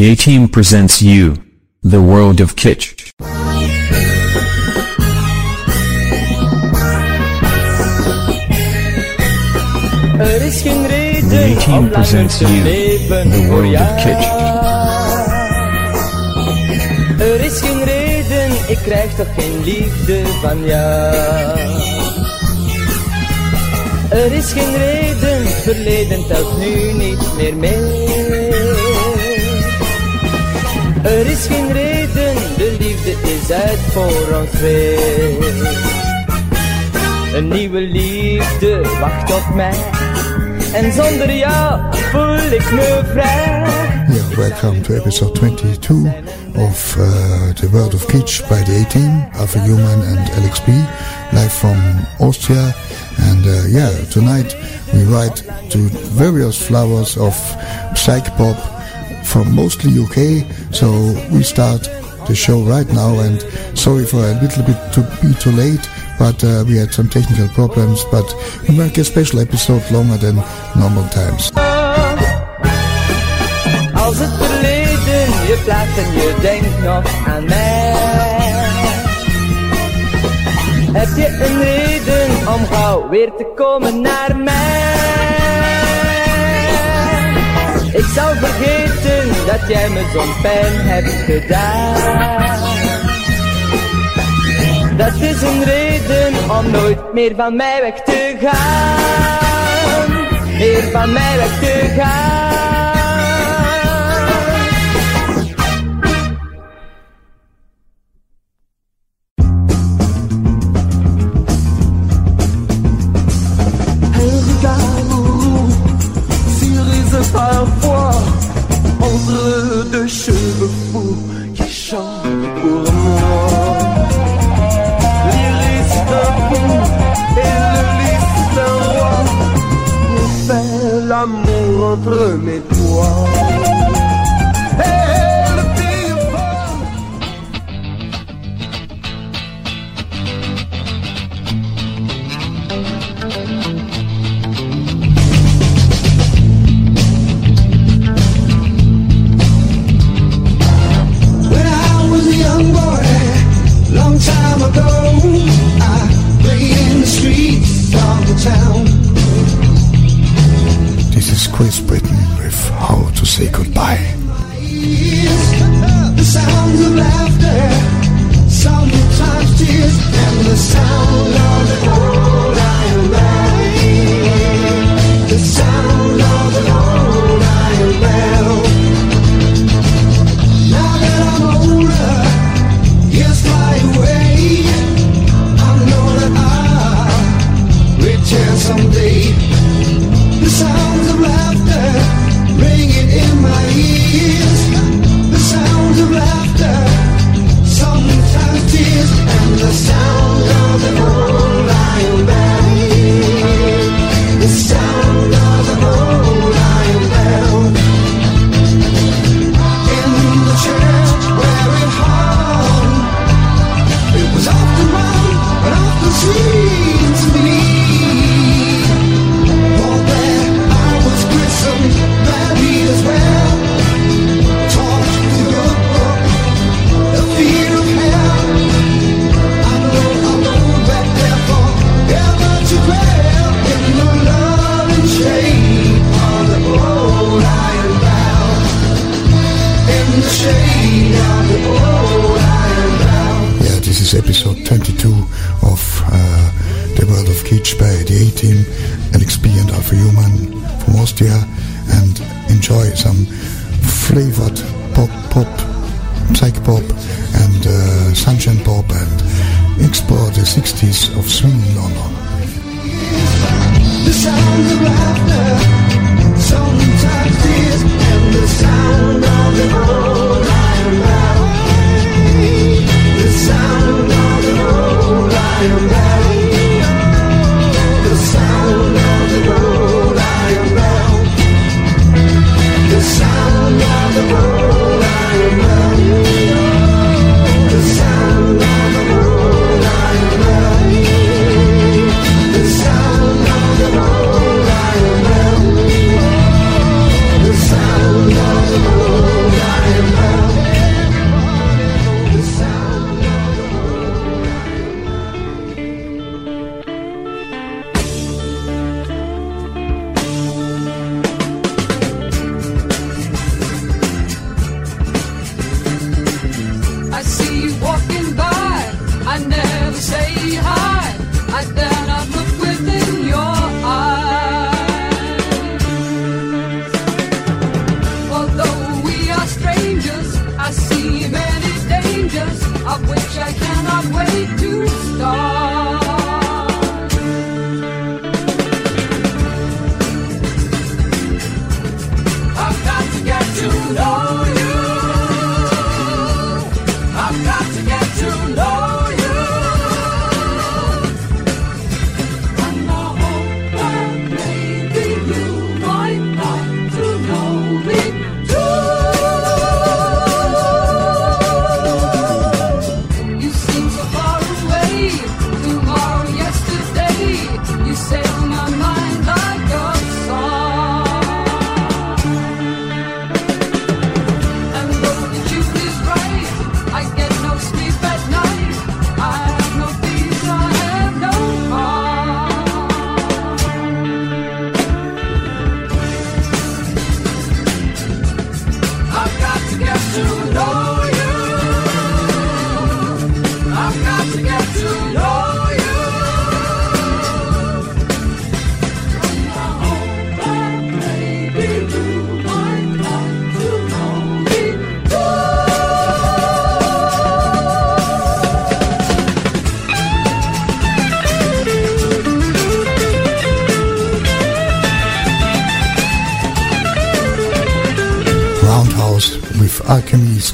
The A-Team presents you. The World of Kitsch. The A-Team presents you. The World of Kitsch. Er is geen reden, ik krijg toch geen liefde van jou. Er is geen reden, verleden telt nu niet meer mee. Is geen reden, de liefde is uit voor ons twee. Een nieuwe liefde wacht op mij. En zonder jou voel ik me vrij. Yeah, welcome to episode 22 of uh, The World of Kitsch by the A-Team, Alpha Human and LXP, live from Austria. And uh, yeah, tonight we write to various flowers of psych pop from mostly UK. So we start the show right now and sorry for a little bit to be too late. But uh, we had some technical problems, but we make a special episode longer than normal times. Heb je een reden om gauw weer te komen naar mij? Ik vergeten dat jij me zo'n pijn hebt gedaan. Dat is een reden om nooit meer van mij weg te gaan. Meer van mij weg te gaan.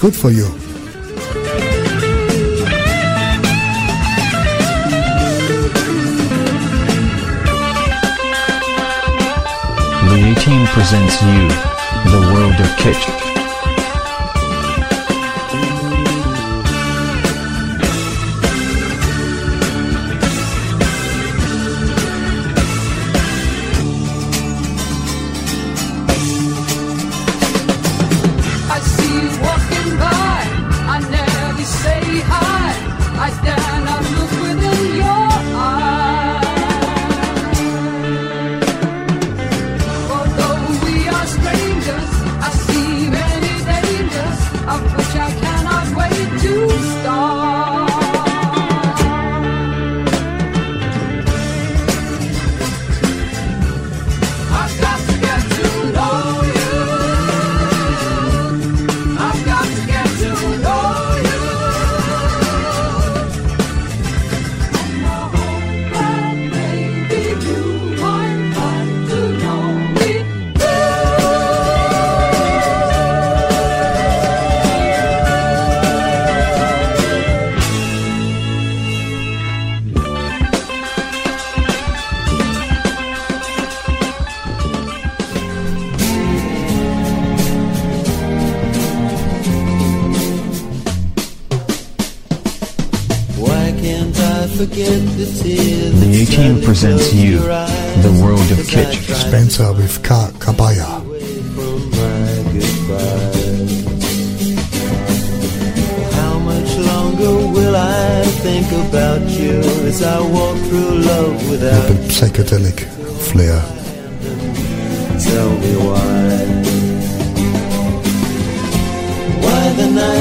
good for you.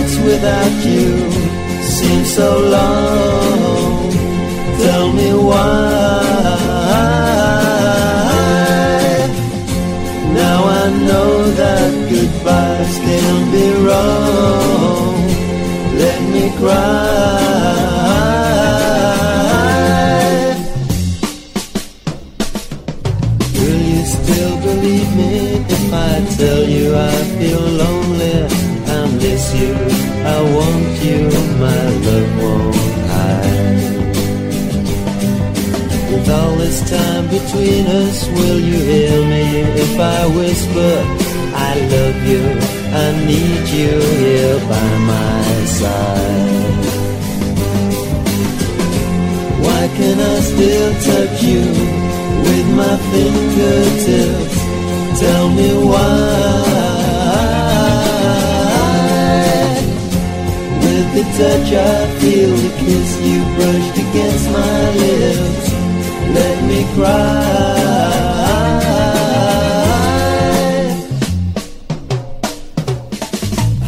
nights without you seem so long. Tell me why. Now I know that goodbyes can be wrong. Let me cry. With all this time between us, will you hear me if I whisper, I love you, I need you here by my side? Why can I still touch you with my fingertips? Tell me why. With the touch I feel, the kiss you brushed against my lips let me cry.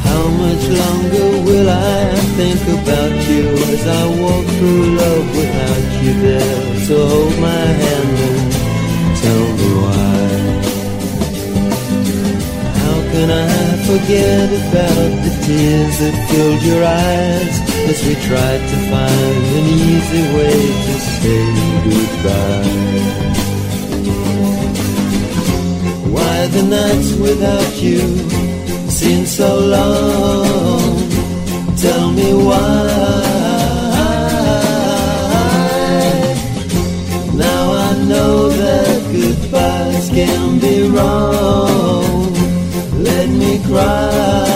How much longer will I think about you as I walk through love without you there to hold my hand and tell me why? How can I forget about the tears that filled your eyes? As we tried to find an easy way to say goodbye? Why the nights without you seem so long? Tell me why. Now I know that goodbyes can be wrong. Let me cry.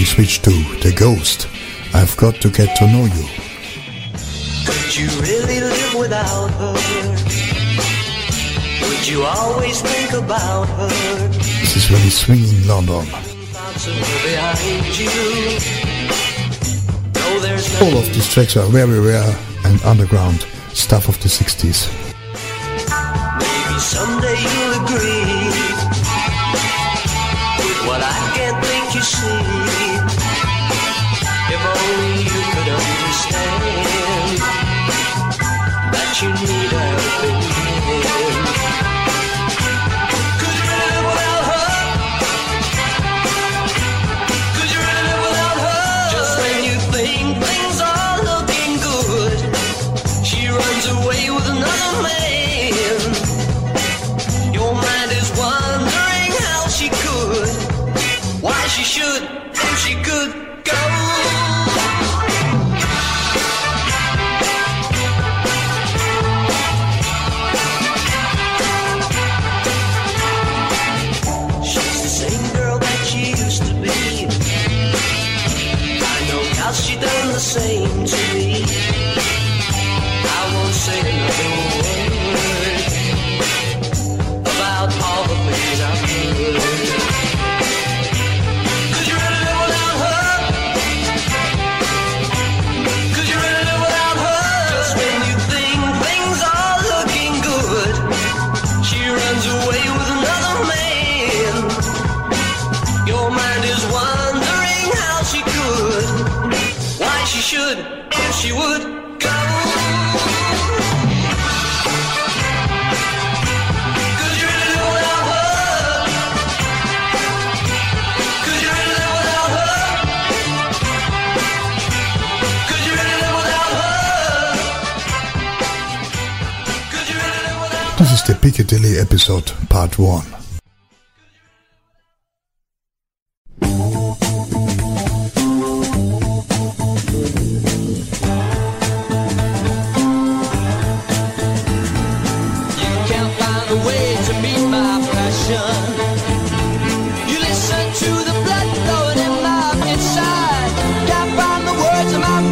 We switch to The Ghost. I've got to get to know you. Could you really live without her? Would you always think about her? This is really swinging London. Thoughts of her behind you. No, there's All of these tracks are very rare and underground stuff of the 60s. Maybe someday you'll agree with what I can't think you see. You need a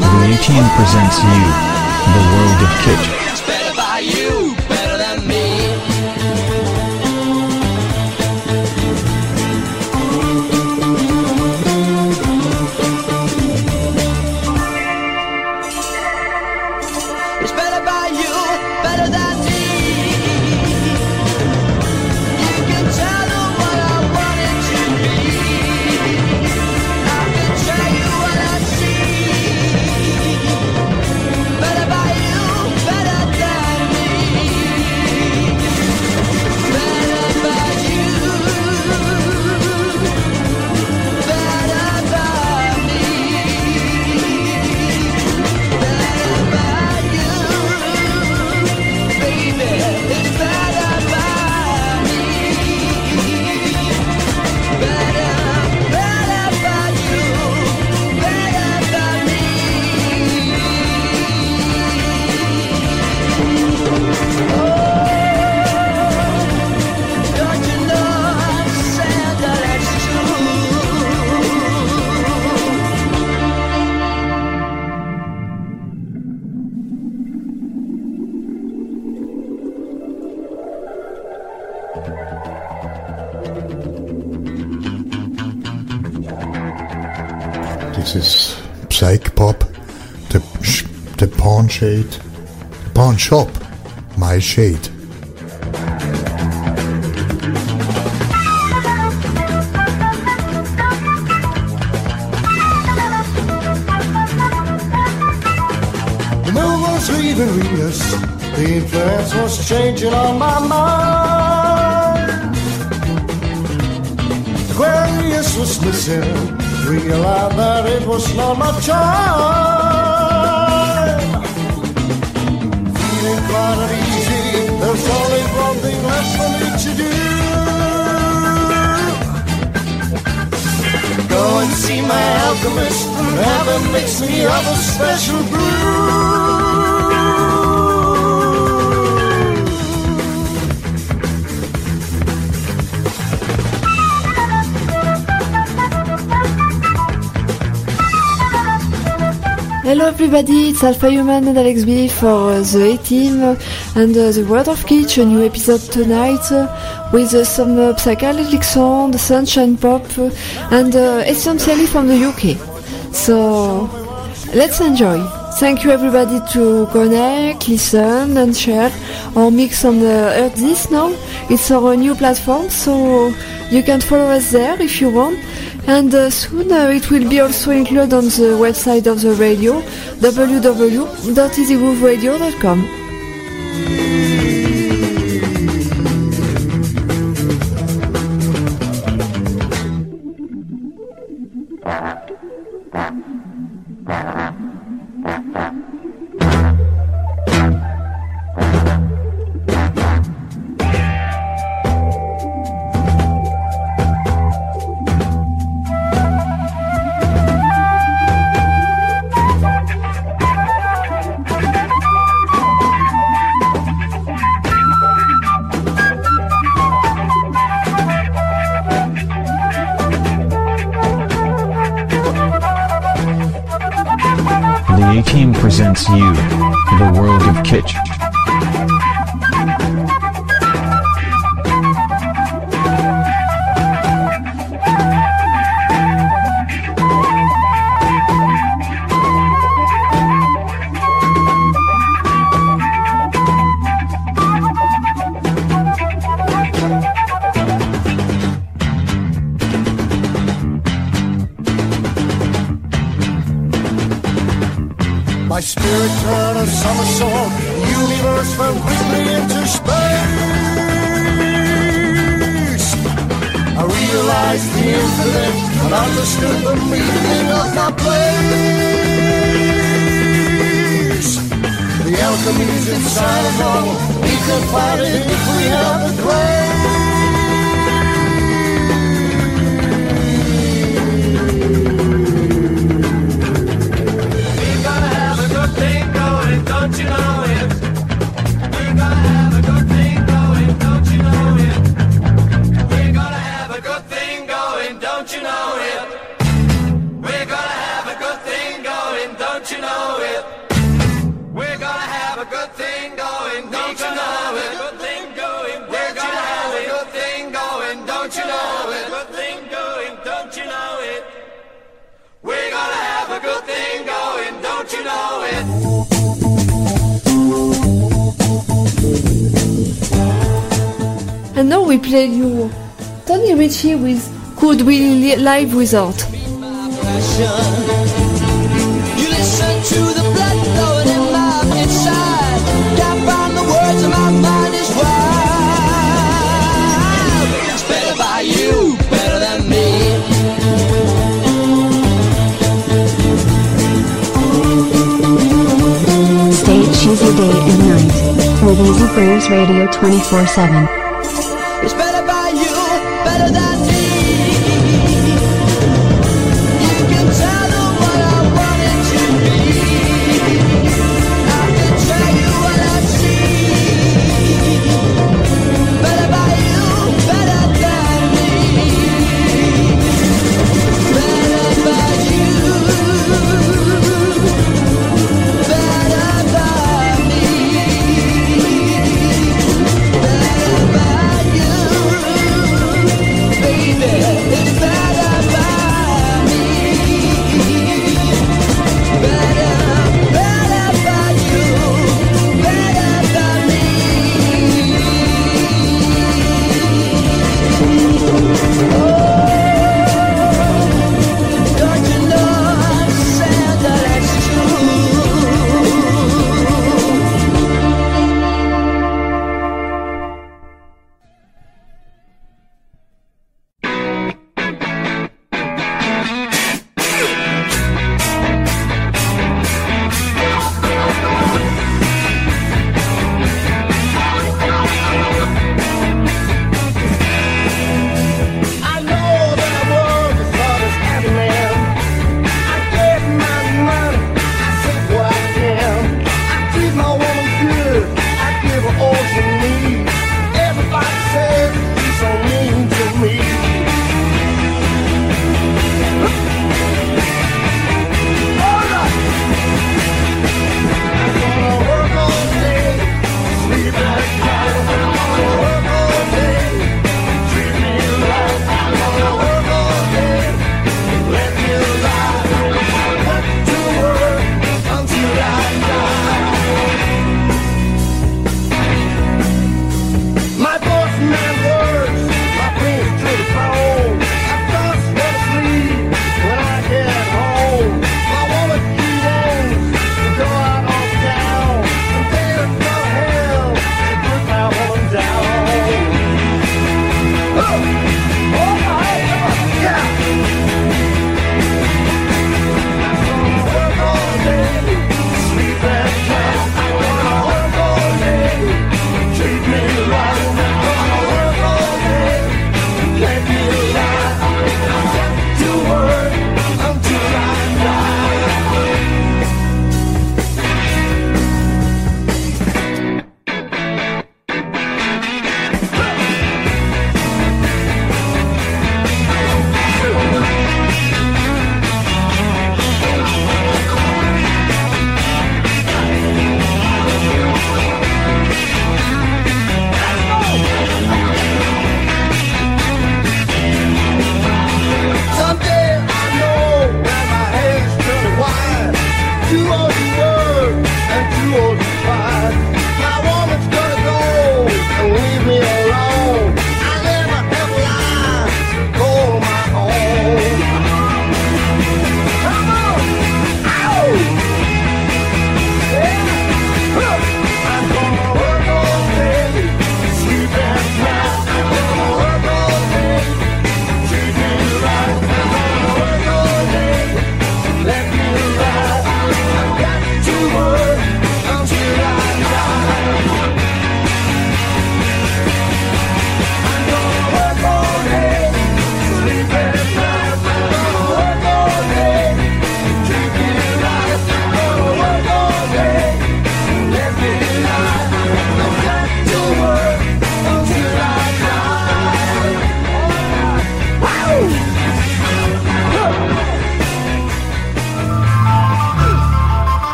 mind. Blue Team presents you, The World of Kitsch. Shade, pawn shop, my shade. Leaving Venus. The influence was changing on my mind. Aquarius was missing. Realized that it was not my time. Quite uneasy. There's only one thing left for me to do. Go and see my alchemist and have him mix me up a special brew. Hello everybody, it's Alpha Human and Alex B for uh, the A-Team and uh, the World of Kitsch, a new episode tonight uh, with uh, some uh, psychedelic sound, sunshine pop and essentially from the UK. So let's enjoy. Thank you everybody to connect, listen and share our mix on the Earth This now. It's our new platform so you can follow us there if you want. And uh, soon uh, it will be also included on the website of the radio www.easygrooveradio.com. My spirit turned a somersault. Universe fell quickly into space. I realized the infinite and understood the meaning of my place. The alchemy's inside us all. We can find it if we have the grace. We play you Tony Ritchie with Could We Li- Live Without. You listen to the blood flowing in my inside. Can't find the words and my mind is wild. It's better by you, better than me. Stay cheesy day and night. With Easy Grooves Radio 24 7.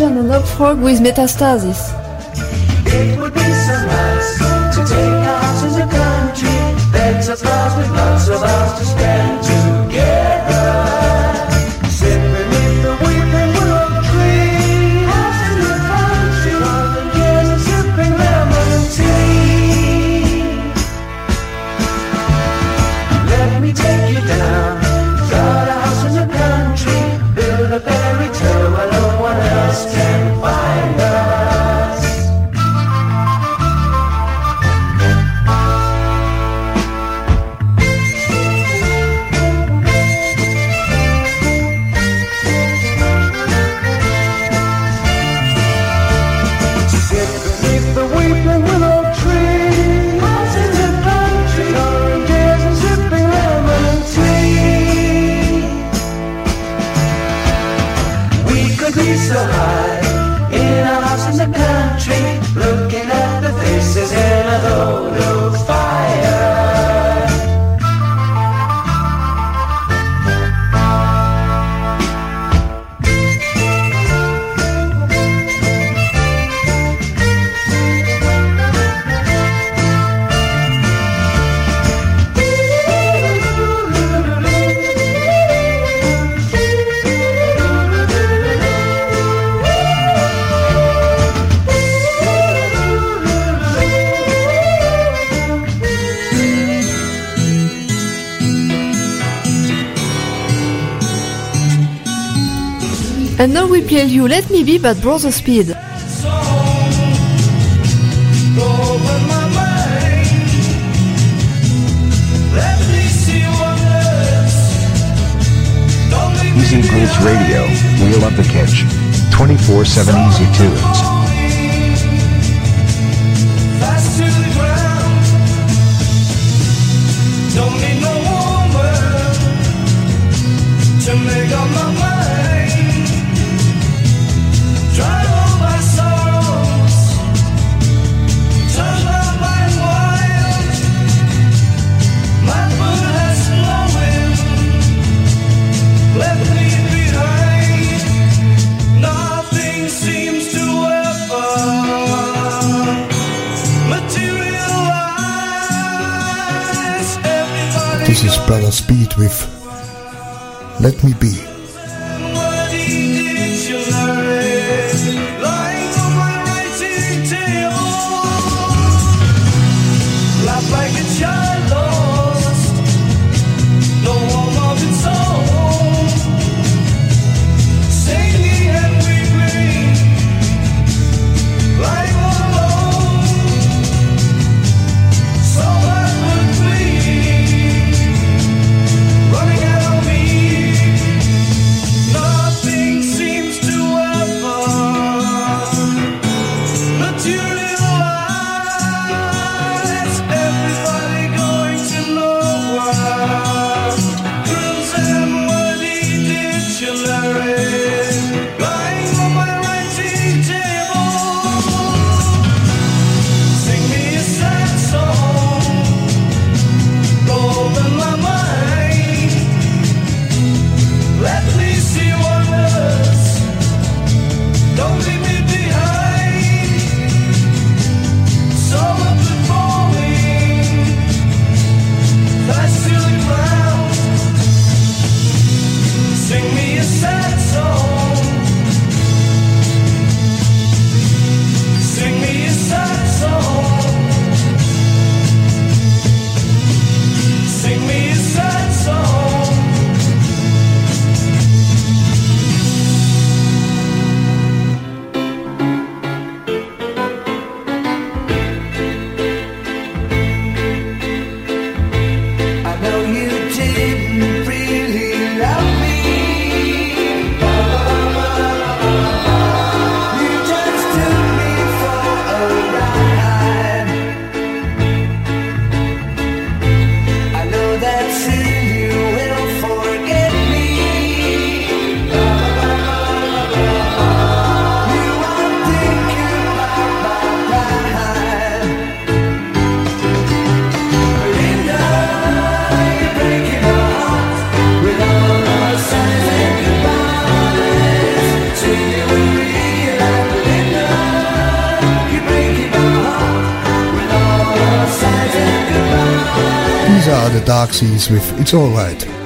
chama Love Hogwarts Metastasis. but Brother speed. Easy Grooves Radio, Wheel Up the Kitsch. 24-7 Easy Tunes. Let me be Seas with It's Alright.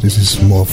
This is more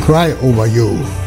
cry over you.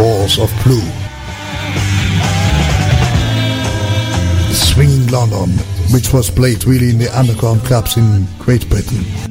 walls of blue. Swinging London, which was played really in the underground clubs in Great Britain.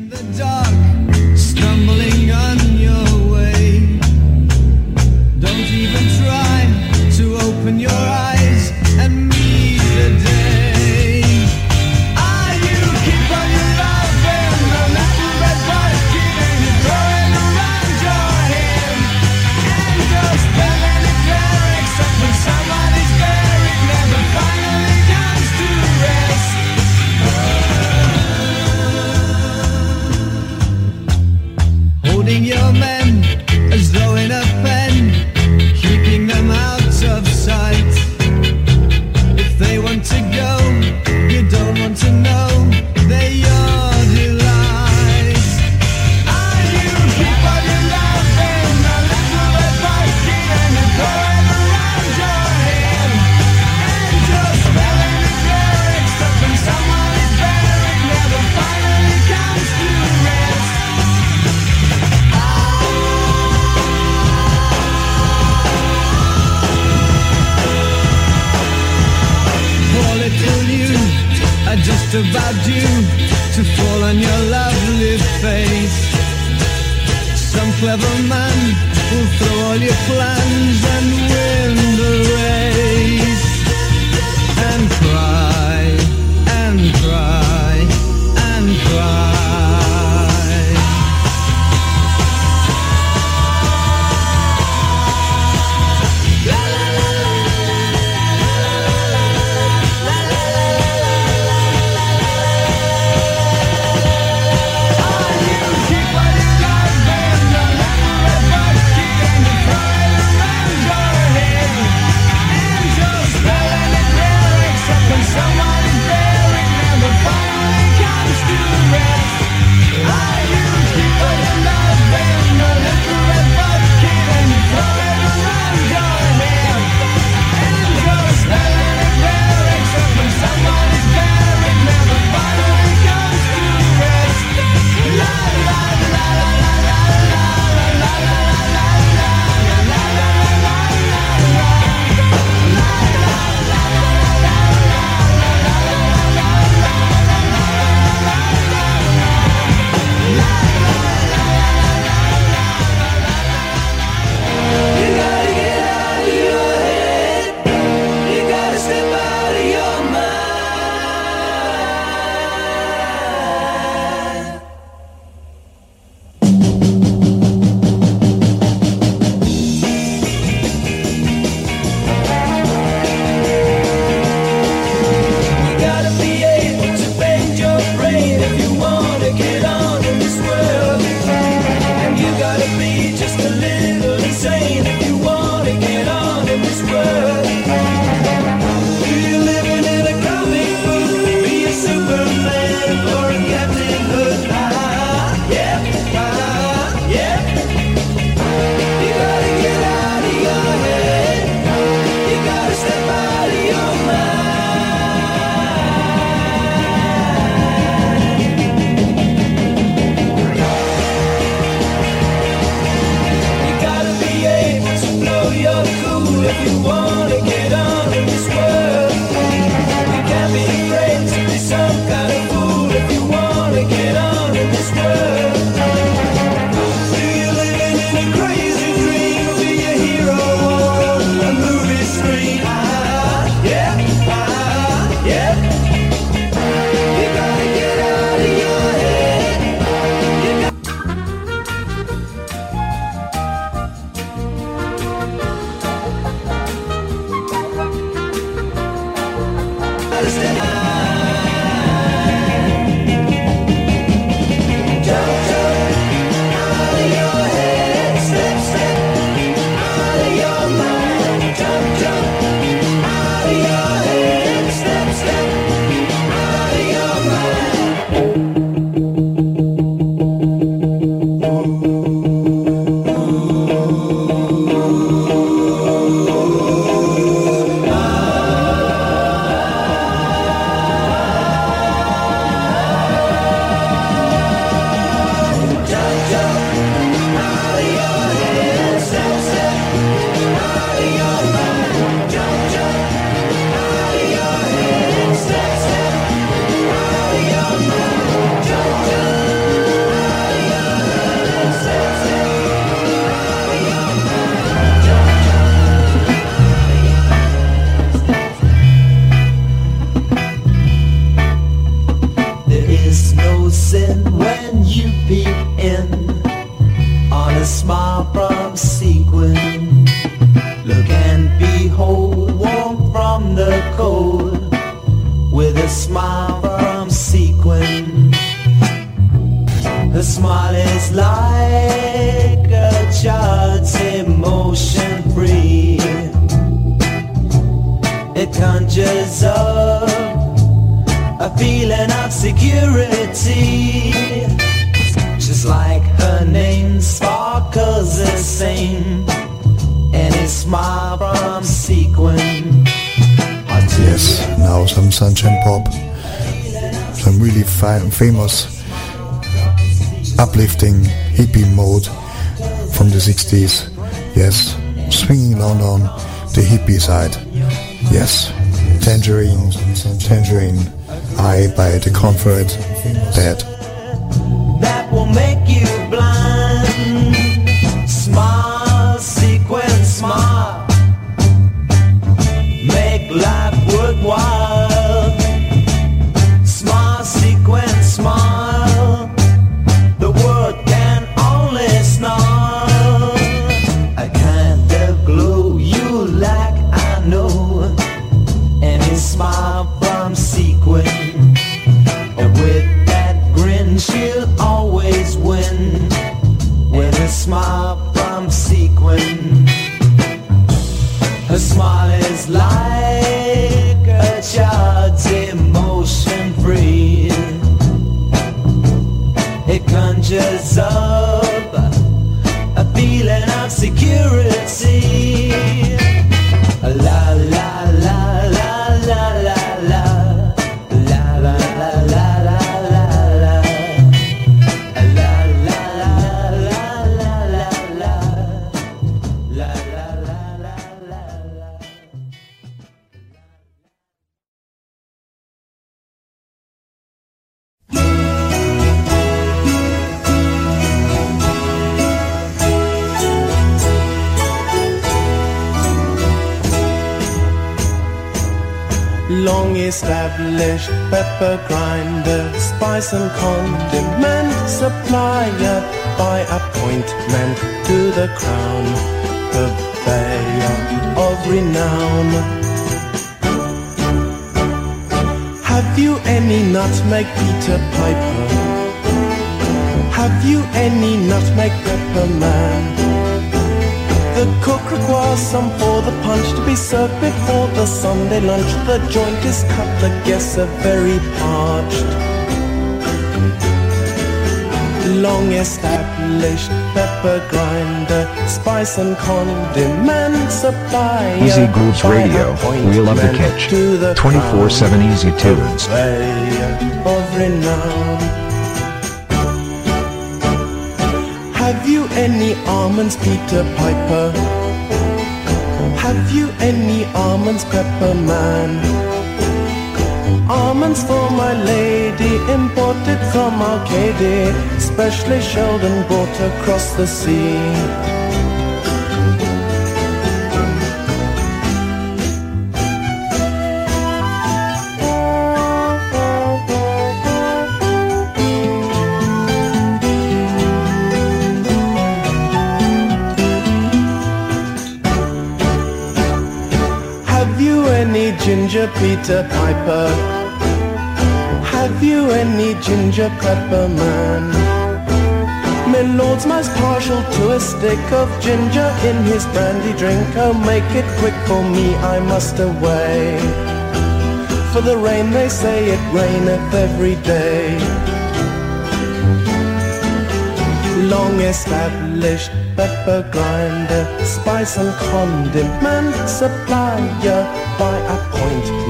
Famous, uplifting hippie mode from the 60s. Yes, swinging down on the hippie side. Yes, Tangerine, Tangerine, I by the Comfort, that Easy Grooves Radio. We love the Kitsch. to the 24/7 Easy Tunes. of. Have you any almonds, Peter Piper? Have you any almonds, Pepper Man? Almonds for my lady, imported from Arcadia, specially shelled and brought across the sea. Ginger, Peter Piper? Have you any ginger pepper man? My lord's most partial to a stick of ginger in his brandy drink. Oh, make it quick for me, I must away. For the rain, they say it raineth every day. Long established pepper grinder, spice and condiment supplier by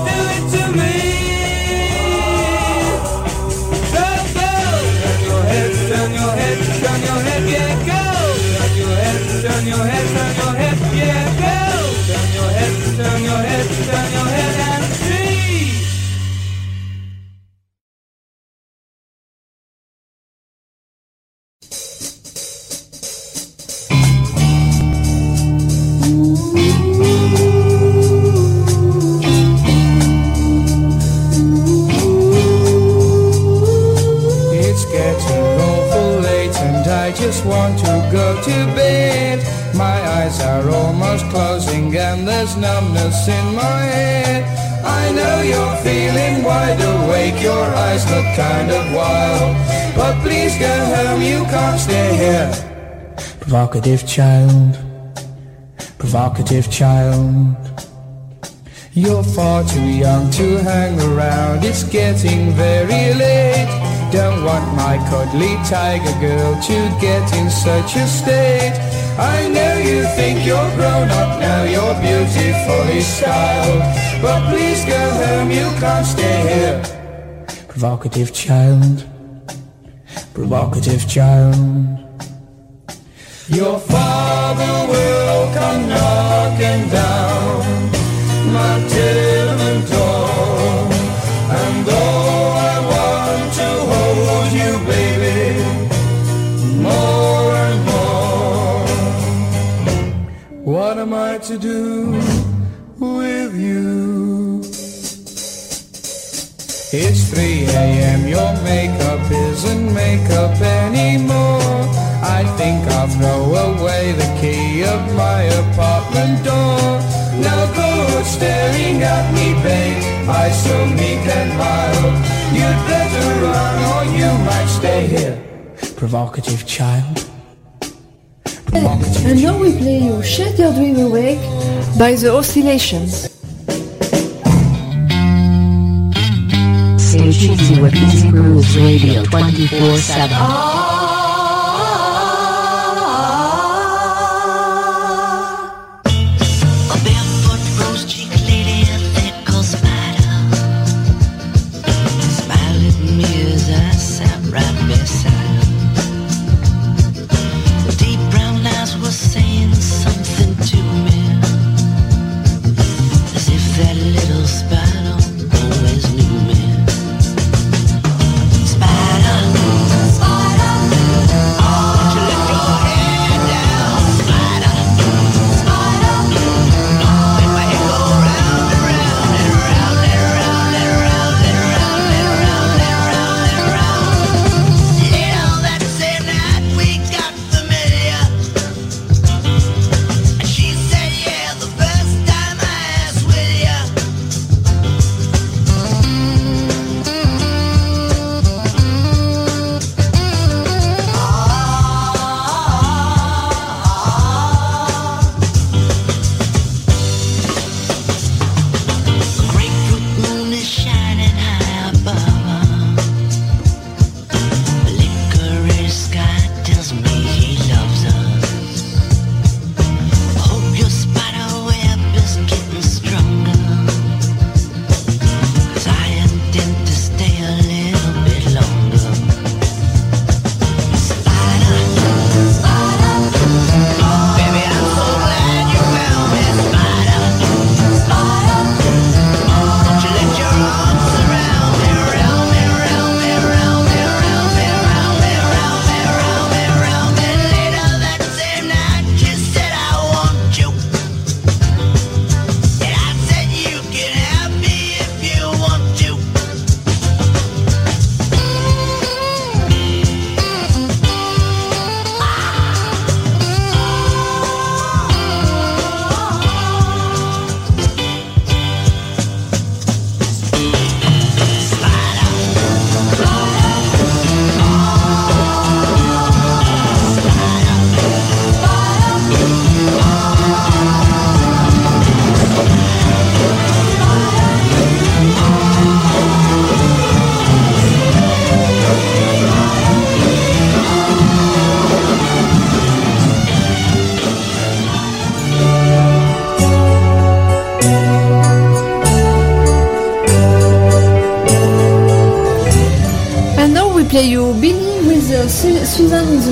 Do it. Provocative child, provocative child. You're far too young to hang around, it's getting very late. Don't want my cuddly tiger girl to get in such a state. I know you think you're grown up now, you're beautifully styled. But please go home, you can't stay here. Provocative child, provocative child. Your father will come knocking down my tenement door. And though I want to hold you, baby, more and more, what am I to do with you? It's 3 a.m., your makeup isn't makeup anymore. I think I'll throw away the key of my apartment door. Now go staring at me, babe. I so meek and mild. You'd better run or you might stay here. Provocative child. Provocative and now we play you Shut Your Dream Awake by The Oscillations. Sage with Easy Grooves Radio 24 7. Ah!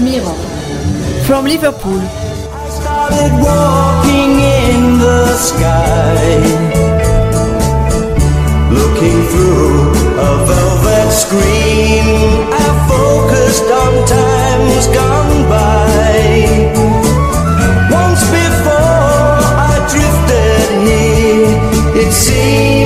Mirror from Liverpool. started walking in the sky, looking through a velvet screen. I focused on times gone by. Once before I drifted here, it seemed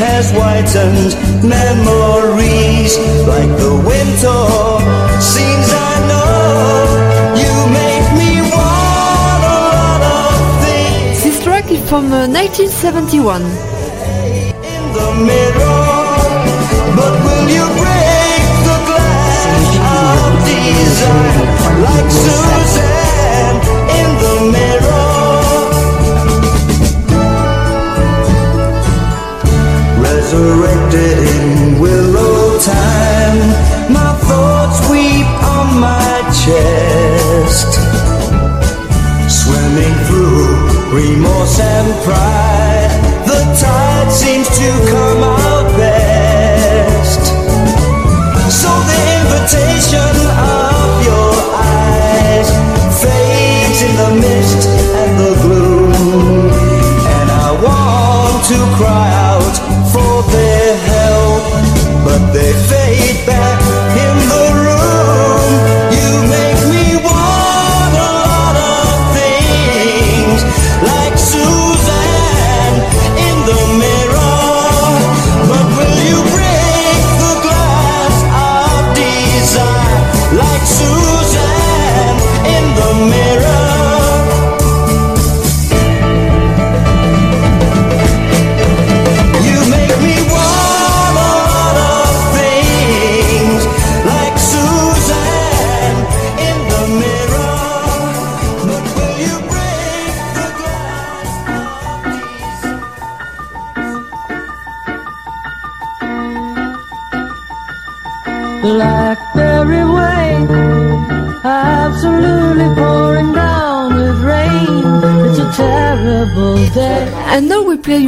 has whitened memories like the winter scenes I know. You make me want a lot of things This track is from uh, 1971. in the mirror. But will you break the glass of desire like Suzanne in the mirror? Resurrected in willow time, my thoughts weep on my chest swimming through remorse and pride. The tide seems to come out best. So the invitation of your eyes fades in the mist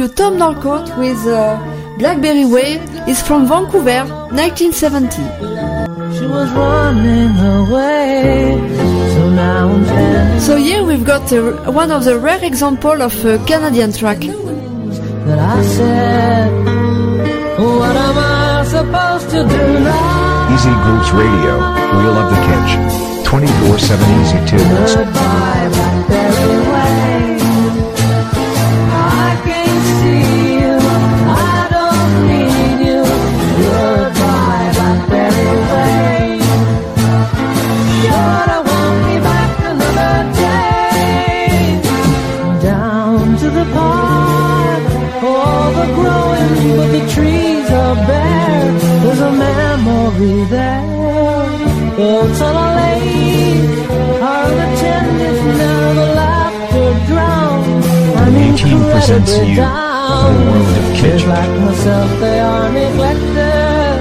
you Tom Northcott with uh, Blackberry Way. It's from Vancouver, 1970. She was running away, so now I'm standing. So here we've got uh, one of the rare example of a Canadian track. That I said, What am I supposed to do now? Easy Grooves Radio. We love the kitsch. 24 7 Easy Tunes. Goodbye, are. There's a memory there. Boats on a lake attentive now. The laughter drowns. I'm 18 presents incredibly down. the world of Just like myself, they are neglected.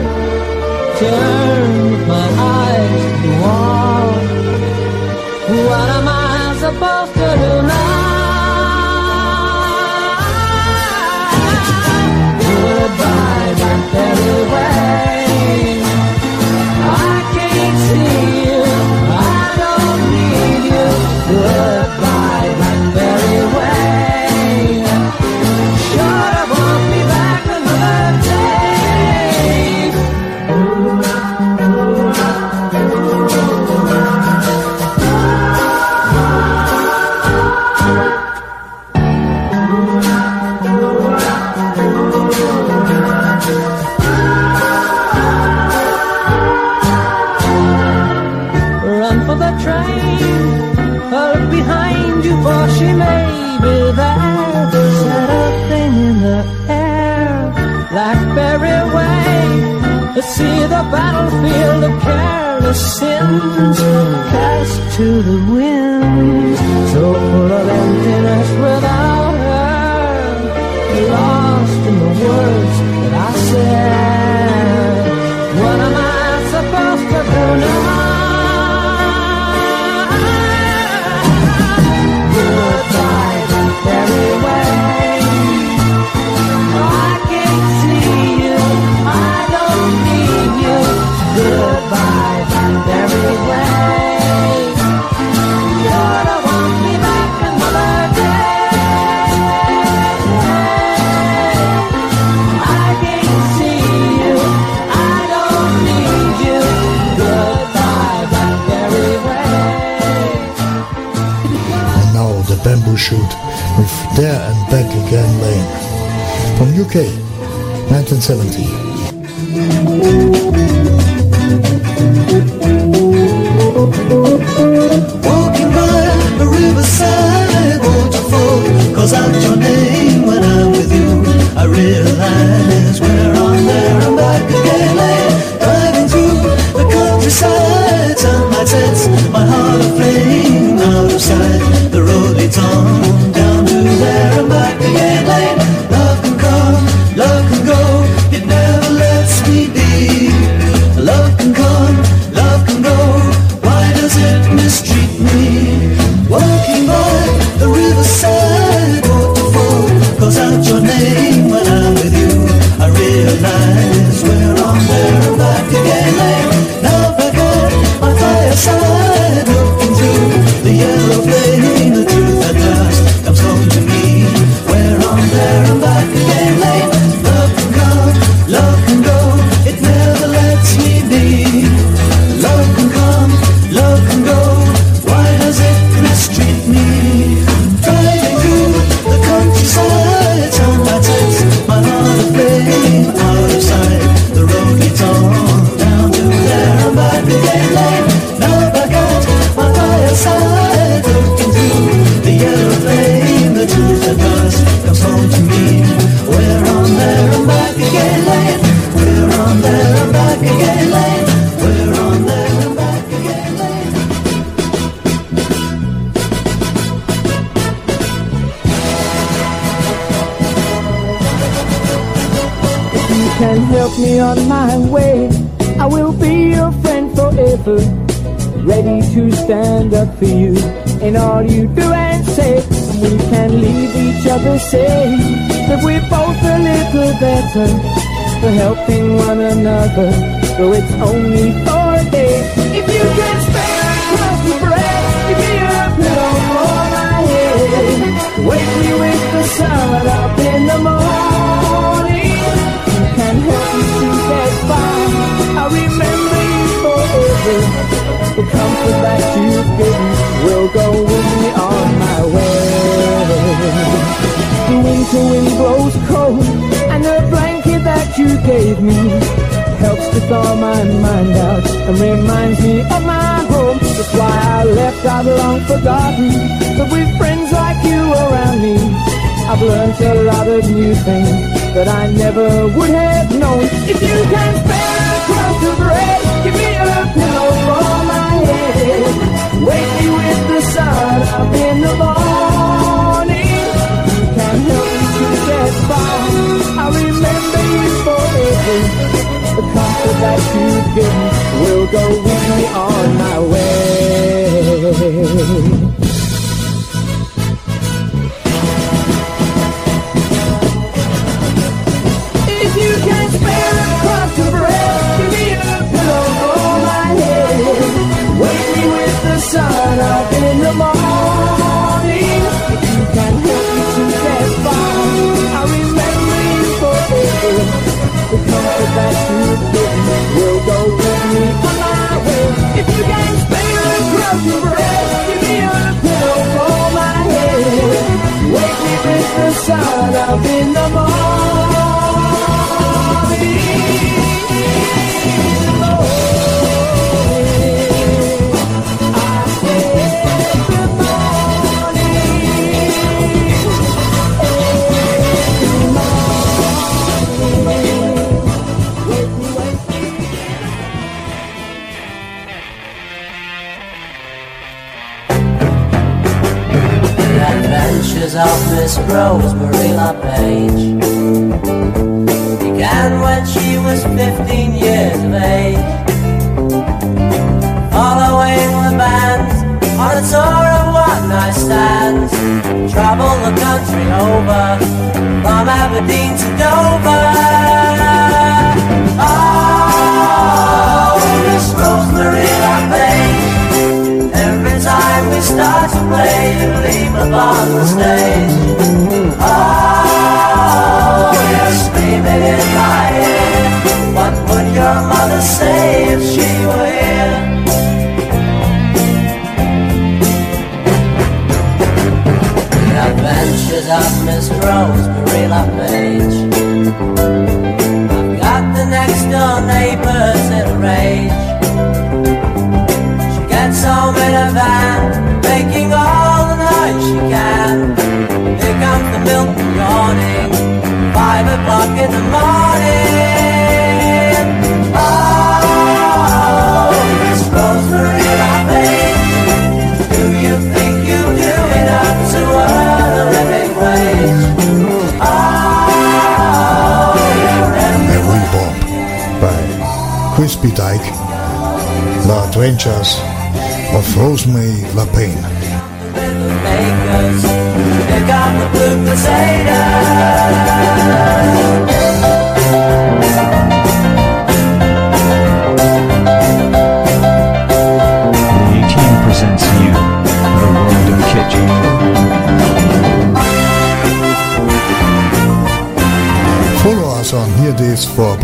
Turn my eyes to the wall. What am I supposed to do now? Blackberry Way. Comfort that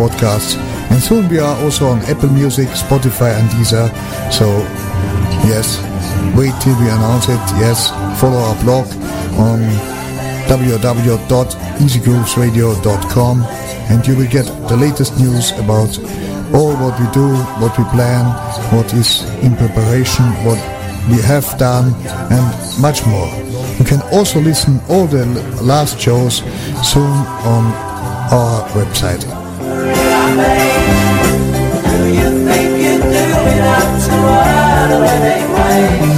podcasts, and soon we are also on Apple Music, Spotify, and Deezer. So, yes, wait till we announce it. Yes, follow our blog on www.easygroovesradio.com, and you will get the latest news about all what we do, what we plan, what is in preparation, what we have done, and much more. You can also listen all the last shows soon on our website. Do you think you do enough to? Earn a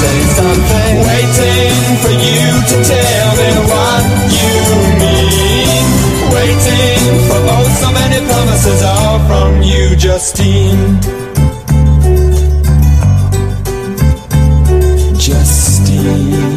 Say something. Waiting for you to tell me what you mean. Waiting for oh so many promises all from you, Justine. Justine.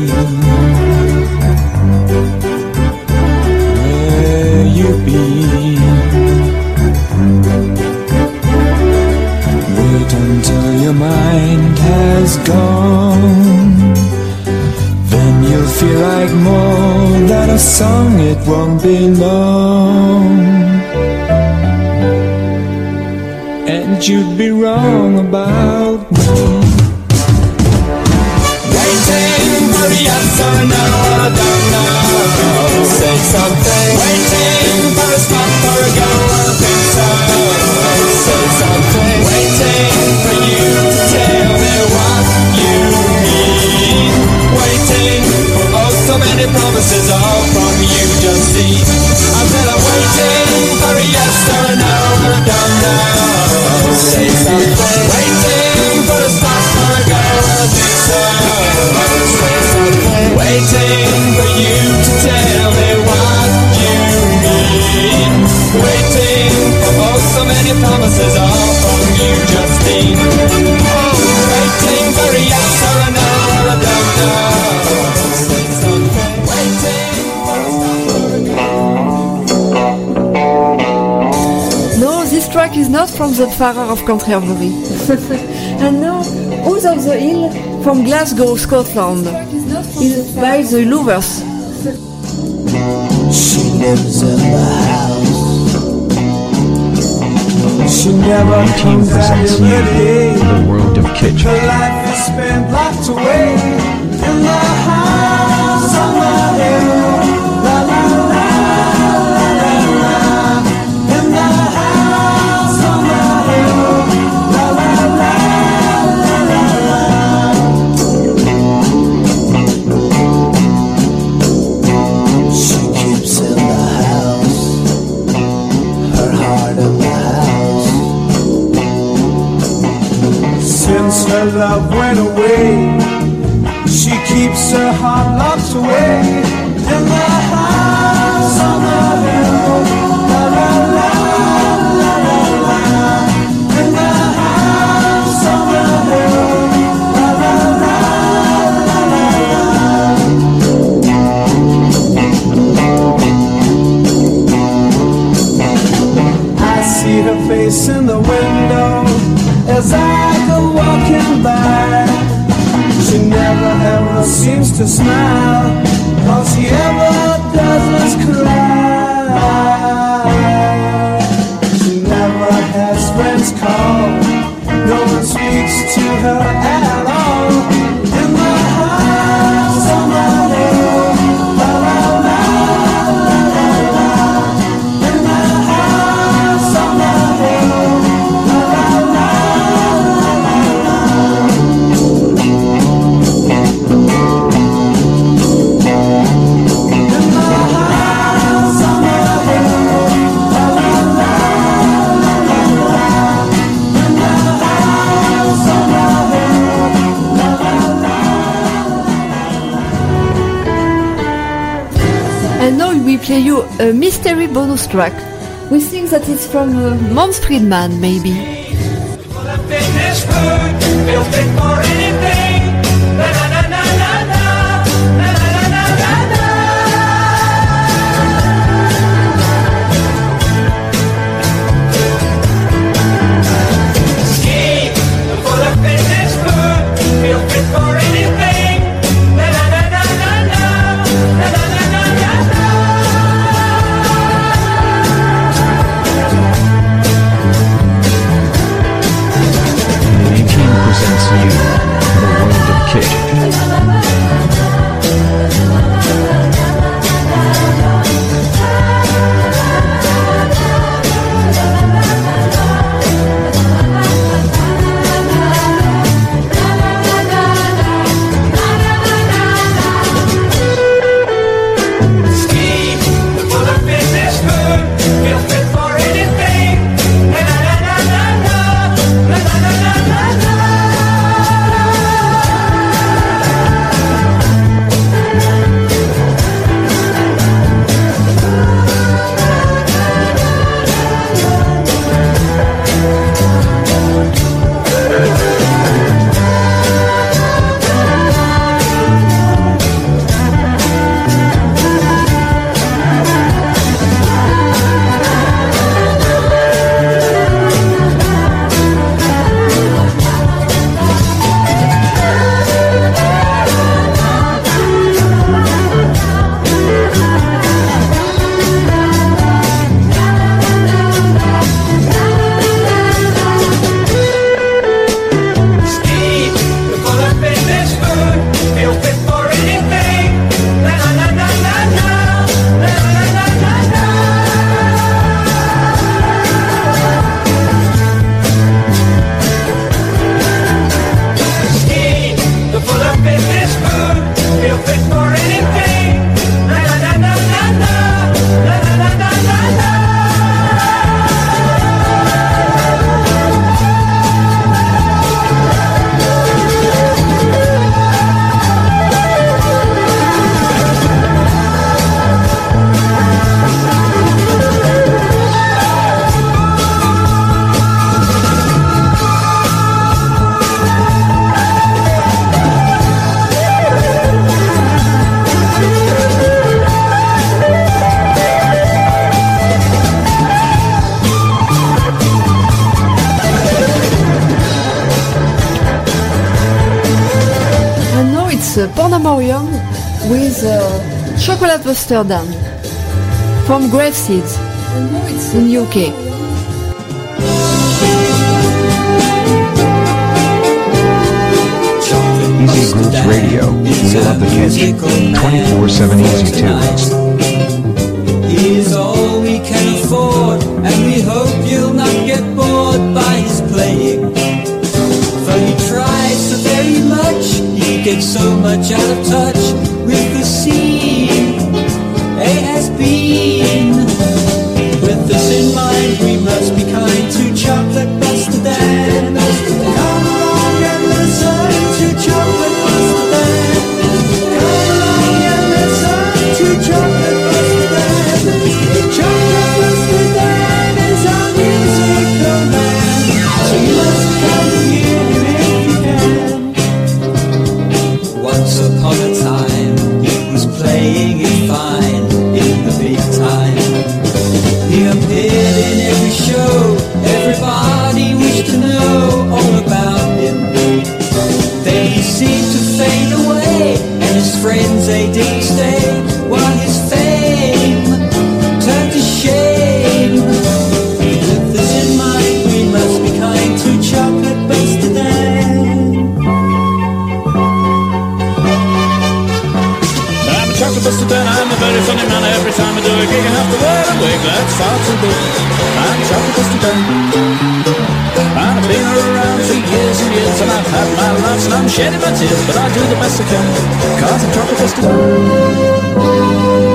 Song, it won't be long. And you'd be wrong about me. Waiting for a yes or no, I don't know. Say something. Waiting for a spot for a go, think so. Say something. Waiting for you to tell me what you mean. Waiting for oh so many promises, you, Said I'm waiting for a yes or a no, don't know. Say something. Waiting not from the Farrer of Canterbury. and now, Who's of the Hill from Glasgow, Scotland. Is by the Louvers. She lives in the house. She never Team comes presents in you the world of kitsch. Her life is spent locked away in the house love went away, she keeps her heart locked away smile. A mystery bonus track. We think that it's from uh, Mons Friedman, maybe. Amsterdam, from Gravesend in UK. Easy Grooves Radio, we love the kitsch, 24-7 Easy 2. He's all we can afford, and we hope you'll not get bored by his playing. For he tries so very much, he gets so much out of touch. time to do a gig, I have to wear a wig That's far too big I'm tropical today And I've been around for years and years And I've had my laughs and I'm shedding my tears But I do the best I can. Cause I'm tropical today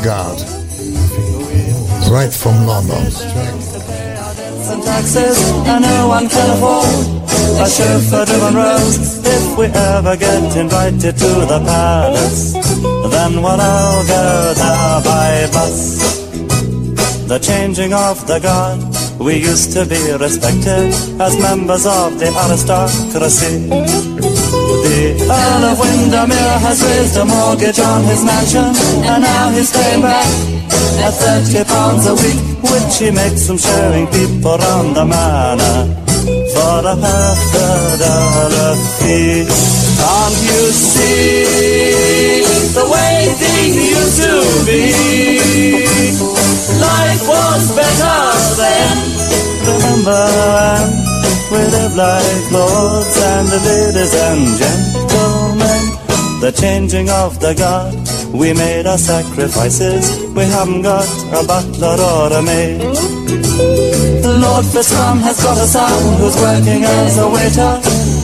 Guard, right from London. and taxes, and no one can afford a chauffeur-driven roast. If we ever get invited to the palace, then we'll all go there by bus. The changing of the guard, we used to be respected as members of the aristocracy. The Earl of Windermere has raised a mortgage on his mansion, and now he's paying back at thirty pounds a week, which he makes from showing people round the manor for a half a dollar fee. Can't you see the way things used to be? Life was better then. Remember we lived like lords and ladies and gentlemen? The changing of the guard, we made our sacrifices. We haven't got a butler or a maid. The Lord Fitz-Rum has got a son who's working as a waiter,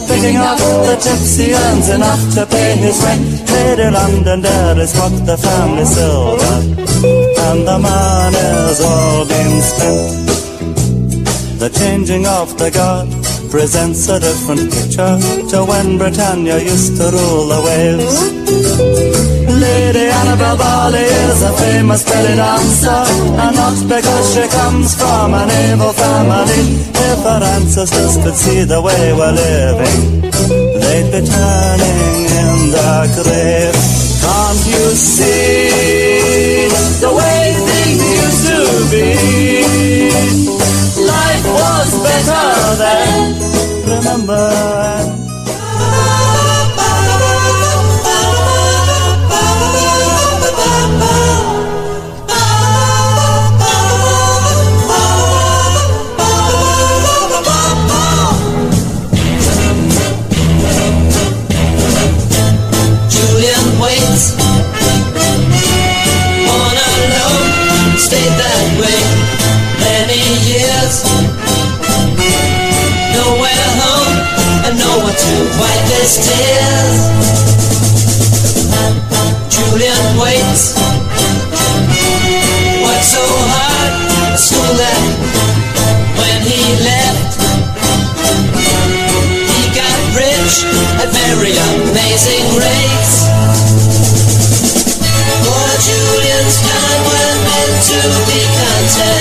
picking up the he earns enough to pay his rent. Lady Londonderry's got the family silver, and the money's all been spent. The changing of the guard presents a different picture to when Britannia used to rule the waves. Lady Annabel Barley is a famous belly dancer, and not because she comes from an evil family. If her ancestors could see the way we're living, they'd be turning in their grave. Can't you see the way things used to be? Better then. Remember. Wipe his tears. Julian waits, worked so hard school that when he left, he got rich at very amazing rates. For Julian's time was meant to be content.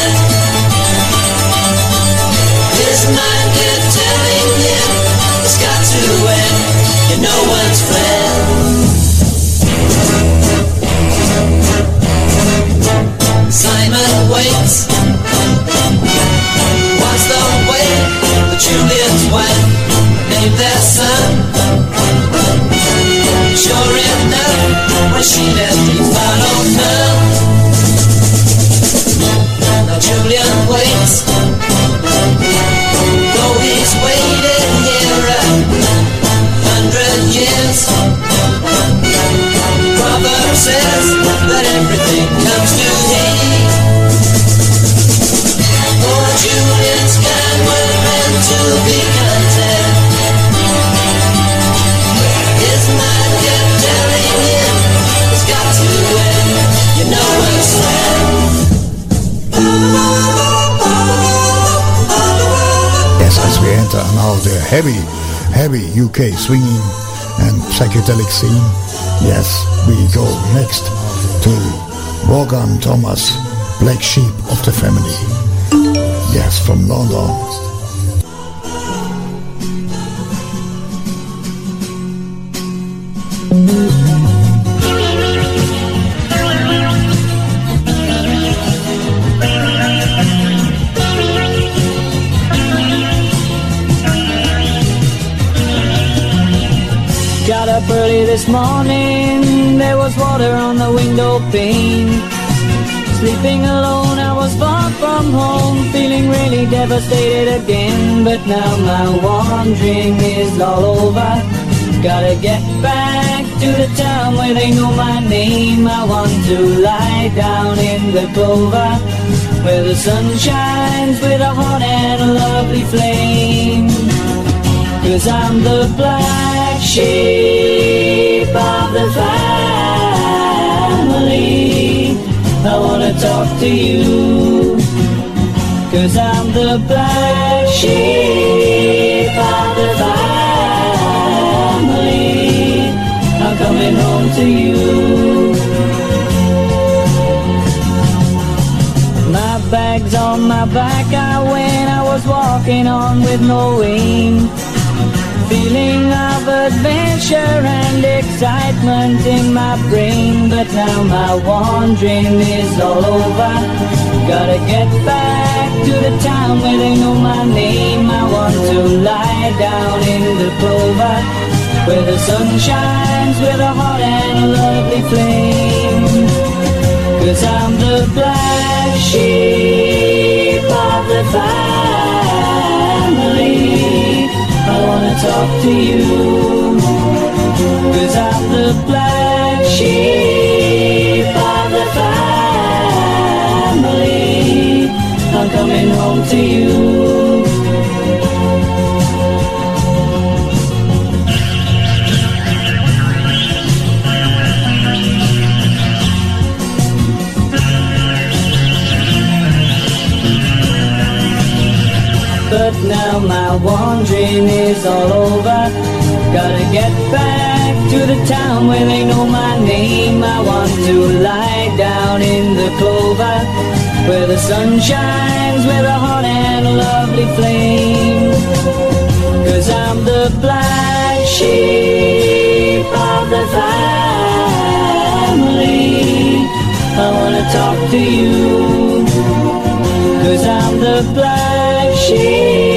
No one's friend. Simon waits. Was the way named their son. Sure enough, when she left, he followed her. Now Julian waits, says that everything comes to kind were meant to be content. His mind kept telling him it's got to end. You know what's Yes, as we enter now the heavy, heavy UK swinging and psychedelic scene, yes, we go next to Vaughan Thomas, Black Sheep of the Family. Yes, from London. Got up early this morning, Sleeping alone, I was far from home, feeling really devastated again. But now my wandering is all over. Gotta get back to the town where they know my name. I want to lie down in the clover, where the sun shines with a hot and a lovely flame. Cause I'm the black sheep of the family. I wanna talk to you. Cause I'm the black sheep of the family. I'm coming home to you. My bag's on my back, I went, I was walking on with no aim. Feeling of adventure and excitement in my brain, but now my wandering is all over. Gotta get back to the town where they know my name. I want to lie down in the clover, where the sun shines with a hot and lovely flame. Cause I'm the black sheep to you. Cause I'm the black sheep of the family. I'm coming home to you. Now my wandering is all over. Gotta get back to the town where they know my name. I want to lie down in the clover where the sun shines with a hot and lovely flame. Cause I'm the black sheep of the family. I wanna talk to you. Cause I'm the black sheep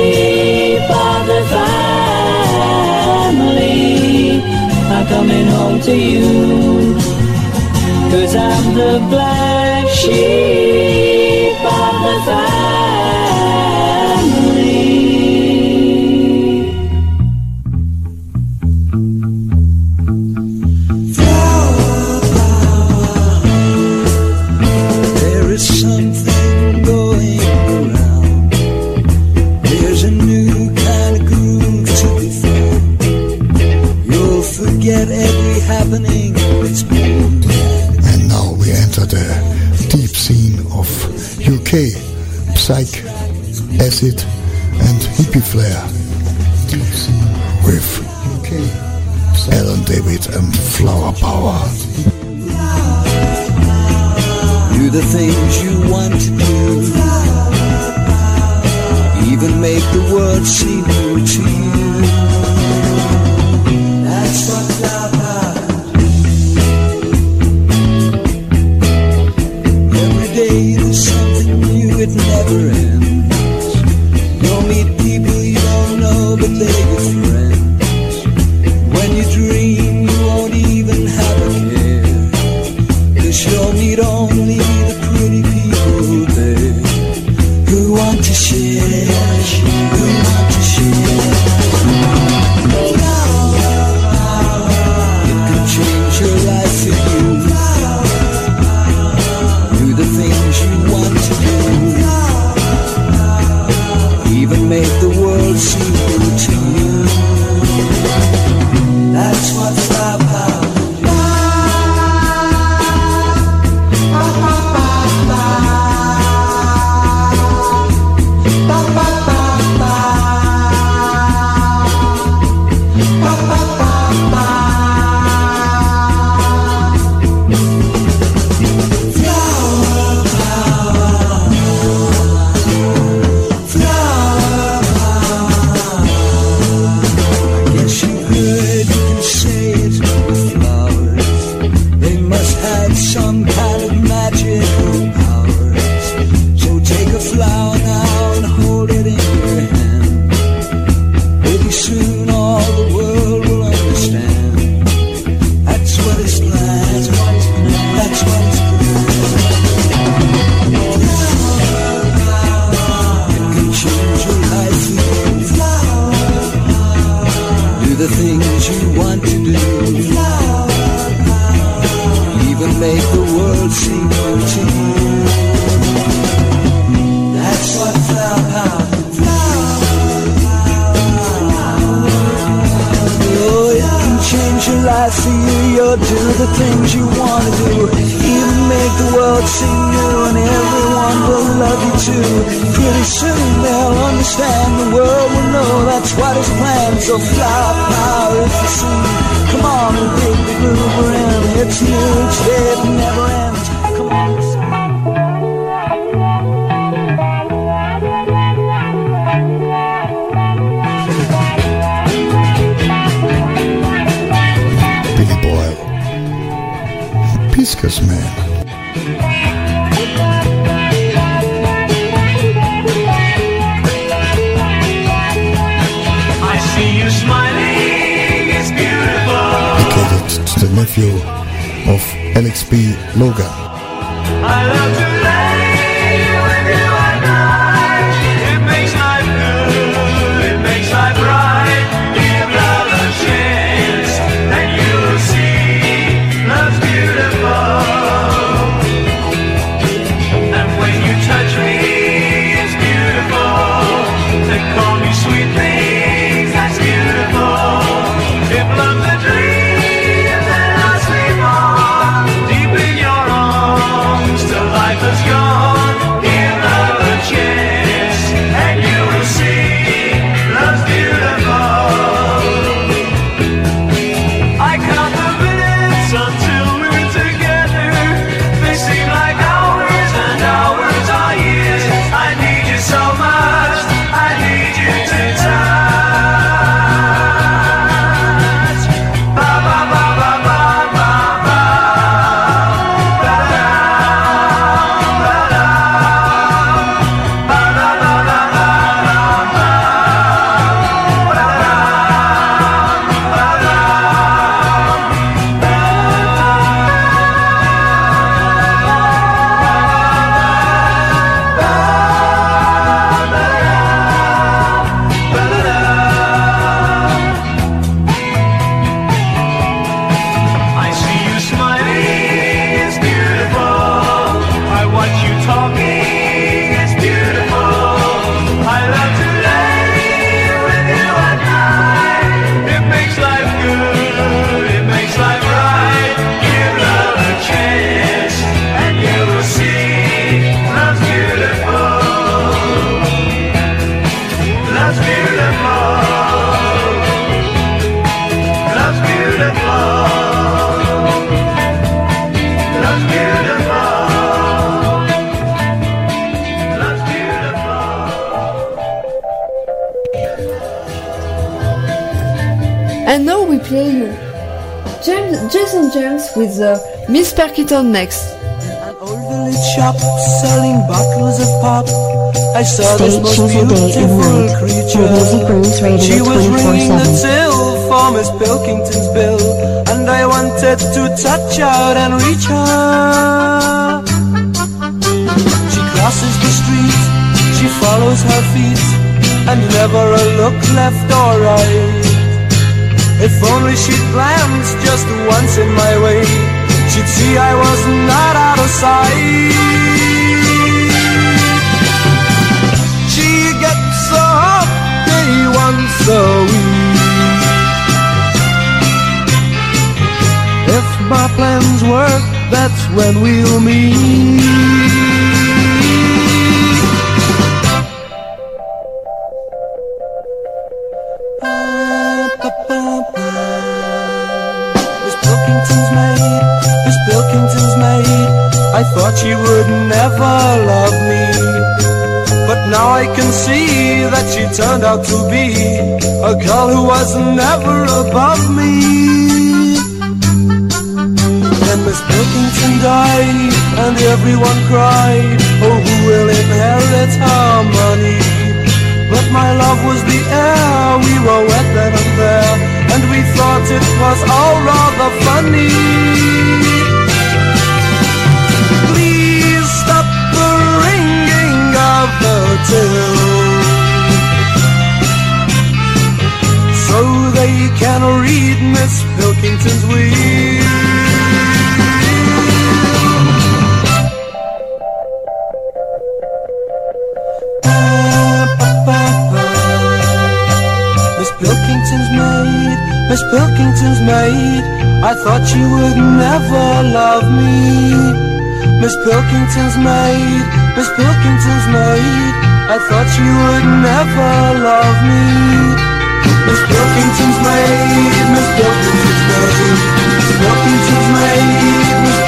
of the family. I'm coming home to you. Cause I'm the black sheep flair. With Alan David and Flower Power. Do the things you want Dedicated to the nephew of Alex B. Logan. Jason James with uh, Miss Pilkington next. village shop selling bottles of pop. I saw this Stay most Tuesday day and beautiful night creature. with Easy Grooves Radio She was ringing the 24/7. till for Miss Pilkington's bill, and I wanted to touch out and reach her. She crosses the street, she follows her feet, and never a look left or right. If only she'd glance just once in my way, she'd see I was not out of sight. She gets a so happy once a week. If my plans work, that's when we'll meet. Turned out to be a girl who was never above me. Then Miss Pilkington died, and everyone cried, Oh, who will inherit her money? But my love was the air, we were wet then and there, and we thought it was all rather funny. Please stop the ringing of the till, so they can read Miss Pilkington's will. Miss Pilkington's maid, Miss Pilkington's maid, I thought she would never love me. Miss Pilkington's maid, Miss Pilkington's maid, I thought she would never love me. Miss Pilkington's maid, Miss maid, Miss maid, Miss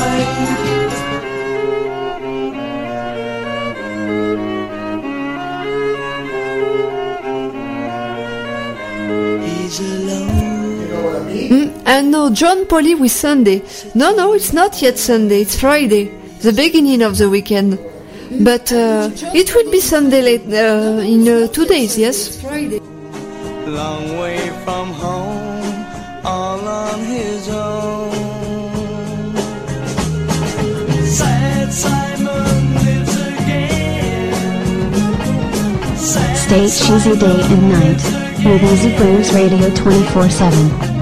maid, mm, and no, John Polly with Sunday. No, no, it's not yet Sunday, it's Friday, the beginning of the weekend. But uh, it will be Sunday late uh, in uh, two days, yes? Long way from home, all on his own. Sad Simon lives again. Sad Stay cheesy day and night with Easy Grooves Radio 24 7.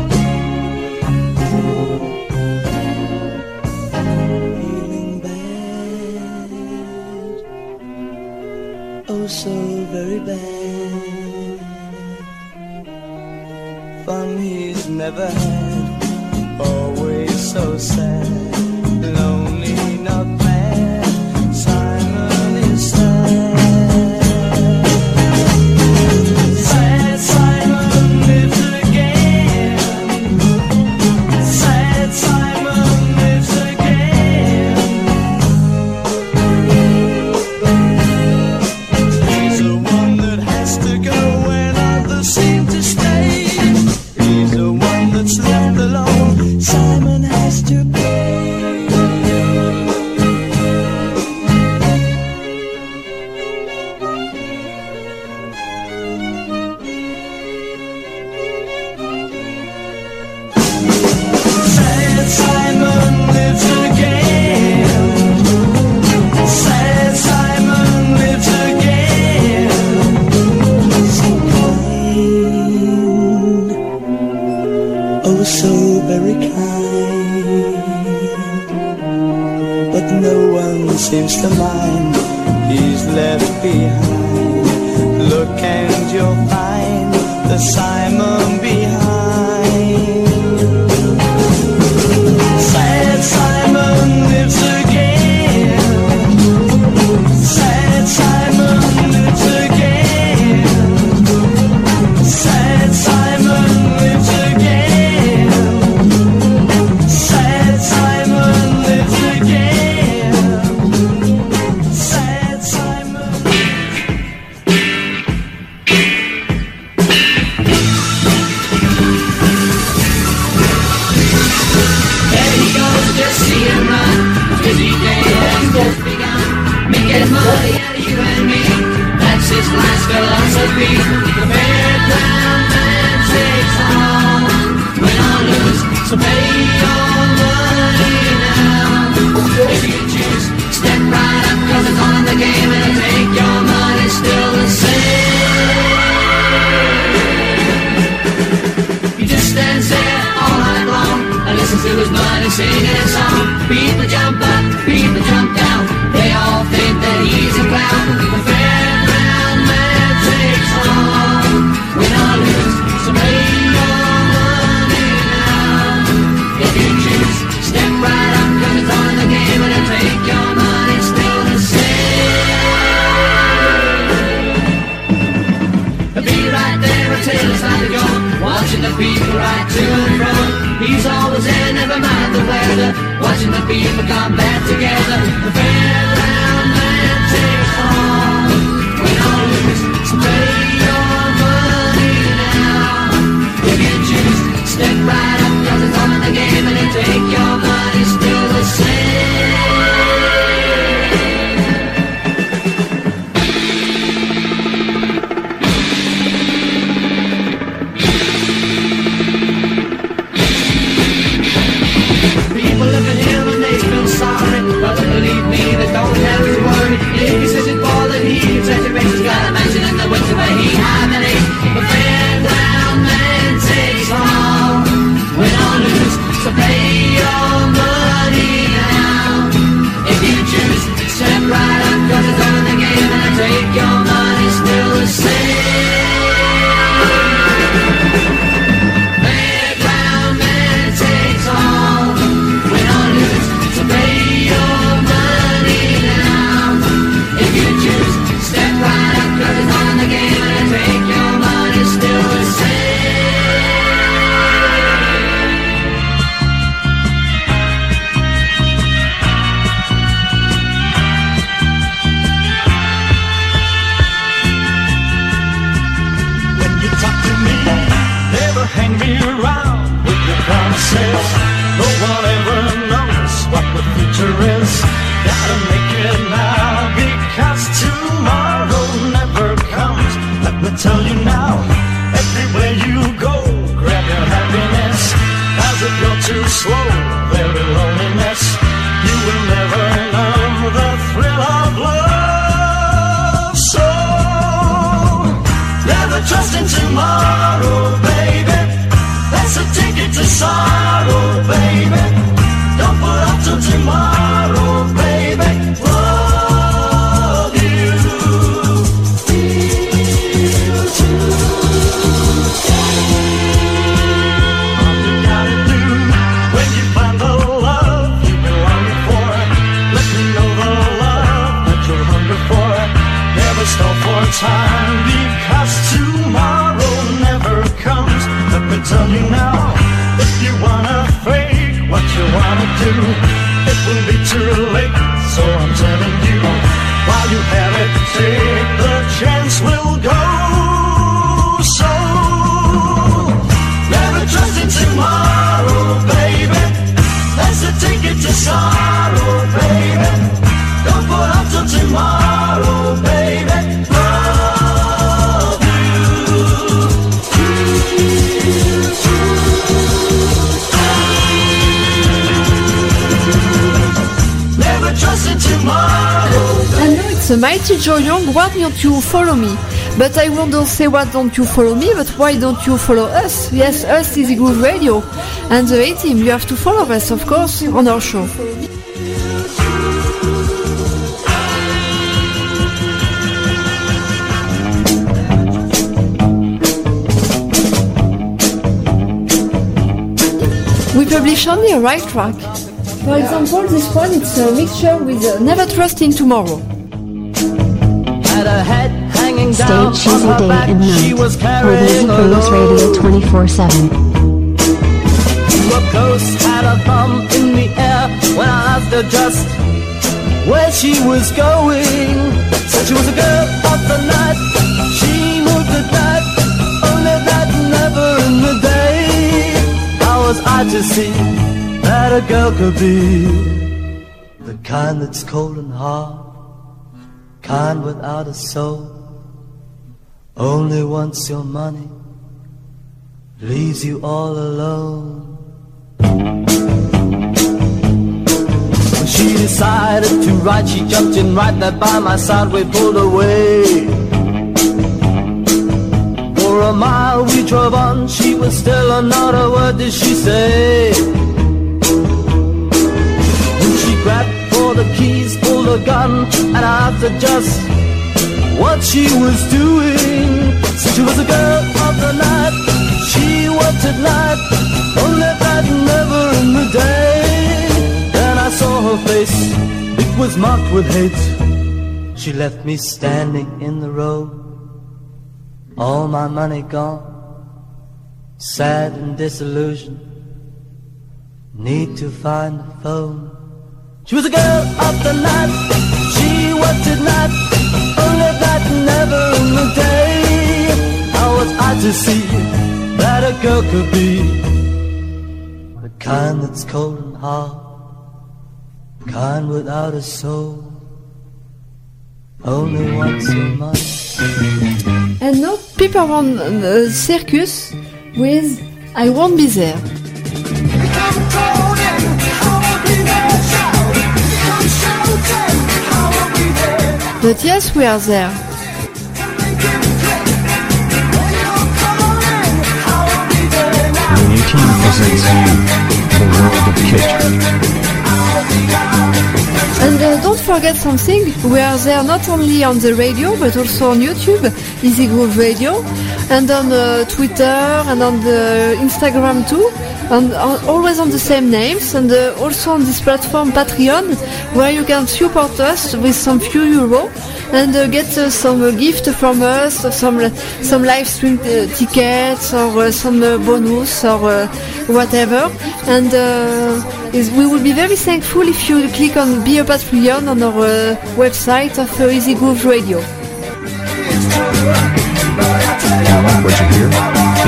Say why don't you follow me, but why don't you follow us? Yes, us is Groove Radio. And the A-Team, you have to follow us, of course, on our show. We publish only a right track. For example, this one, it's a mixture with uh, Never Trust in Tomorrow. Stay cheesy day and night. was For carrying Music Radio 24 7. Up close, had a thumb in the air when I asked her just where she was going. Said she was a girl of the night. She moved at night, only that never in the day. How was I to see that a girl could be the kind that's cold and hard, kind without a soul, only wants your money, leaves you all alone. When she decided to ride, she jumped in right there by my side. We pulled away. For a mile we drove on, she was still on, not a word did she say. When she grabbed for the keys, pulled a gun, and I asked her just what she was doing. She was a girl of the night, she worked at night, only that never in the day. Then I saw her face, it was marked with hate. She left me standing in the road, all my money gone, sad and disillusioned. Need to find a phone. She was a girl of the night, she worked at night, only that never in the day. I to see that a girl could be the kind that's cold and hard, kind without a soul, only wants your money. And now People One the Circus with I Won't Be There. But yes, we are there. 18 presents you the world of. And uh, don't forget something, we are there not only on the radio but also on YouTube, Easy Groove Radio, and on uh, Twitter and on the Instagram too, and on, always on the same names, and uh, also on this platform Patreon, where you can support us with some few euro, and uh, get uh, some uh, gift from us, some uh, some live stream uh, tickets or uh, some bonus or whatever. And is, we will be very thankful if you click on Be a Patreon on our website of Easy Groove Radio. What you hear? Be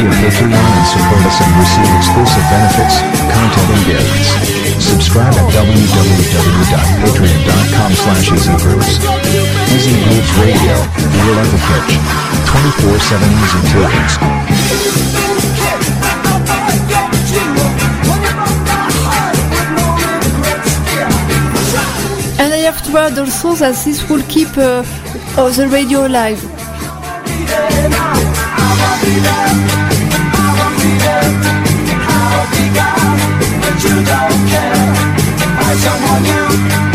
a Patreon and support us and receive exclusive benefits, content and gifts. Subscribe at www.patreon.com slash easygrooves. Easy Grooves Radio, Real Life of Kitsch. 24-7 Easy Tunes. And I have to add also that this will keep uh, uh, the radio alive. Keep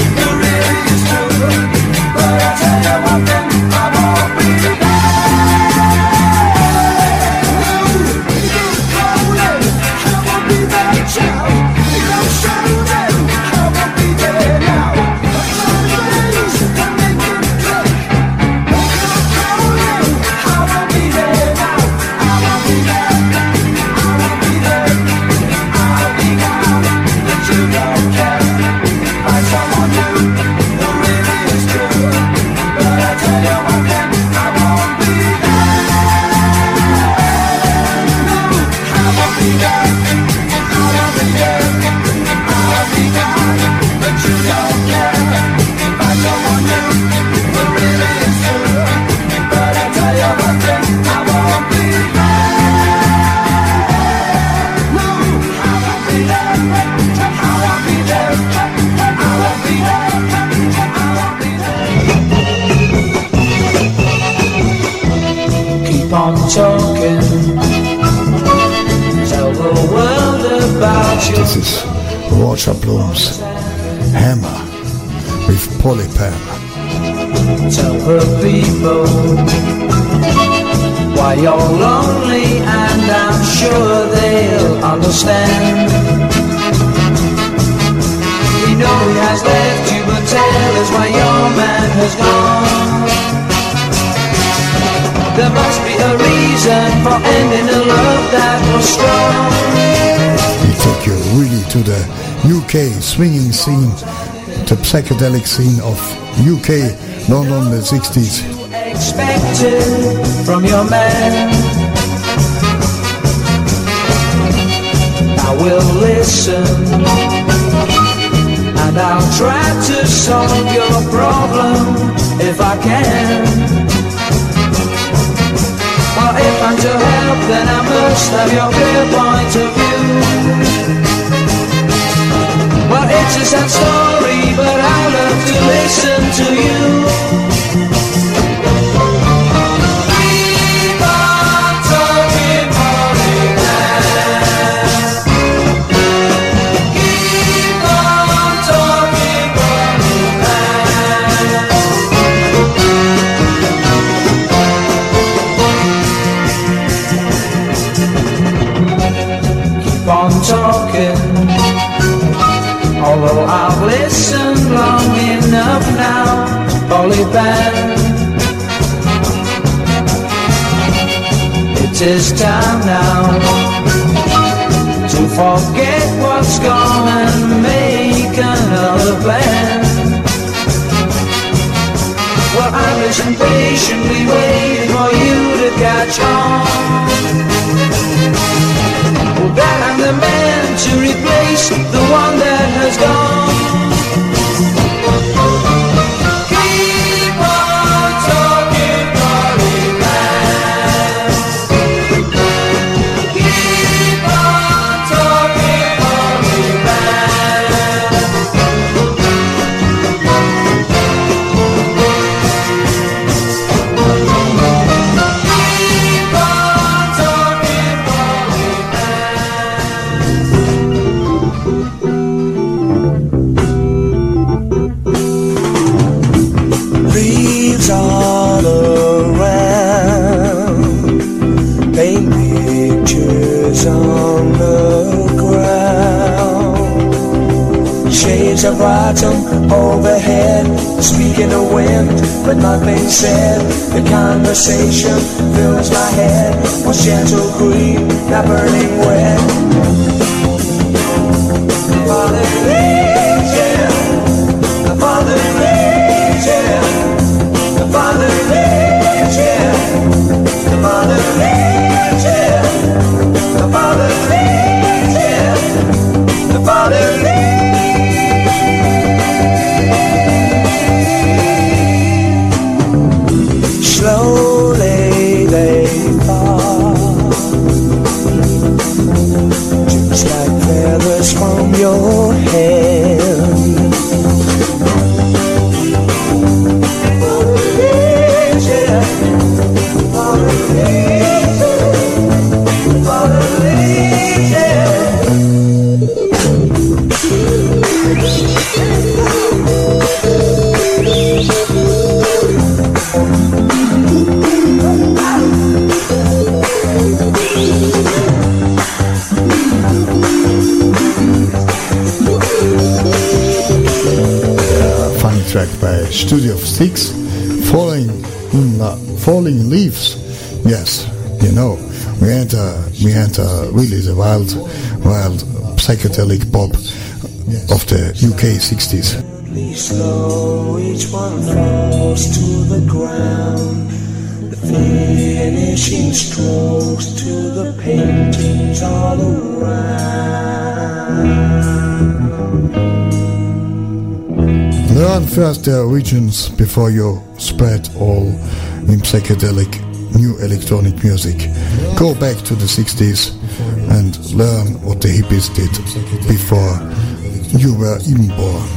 is Roger Bloom's Hammer with Polly Pan. Tell her people why you're lonely, and I'm sure they'll understand. We know he has left you, but tell us why your man has gone. There must be a reason for ending a love that was strong. Take you really to the UK swinging scene, the psychedelic scene of UK London the 60s. expected from your man. I will listen and I'll try to solve your problem if I can. If I'm to help, then I must have your clear point of view. Well, it's a sad story, but I love to listen really the wild, wild psychedelic pop of the UK 60s. Slow, each one falls to the ground. The finishing strokes to the paintings all around. Learn first the origins before you spread all in psychedelic new electronic music. Go back to the 60s and learn what the hippies did before you were even born.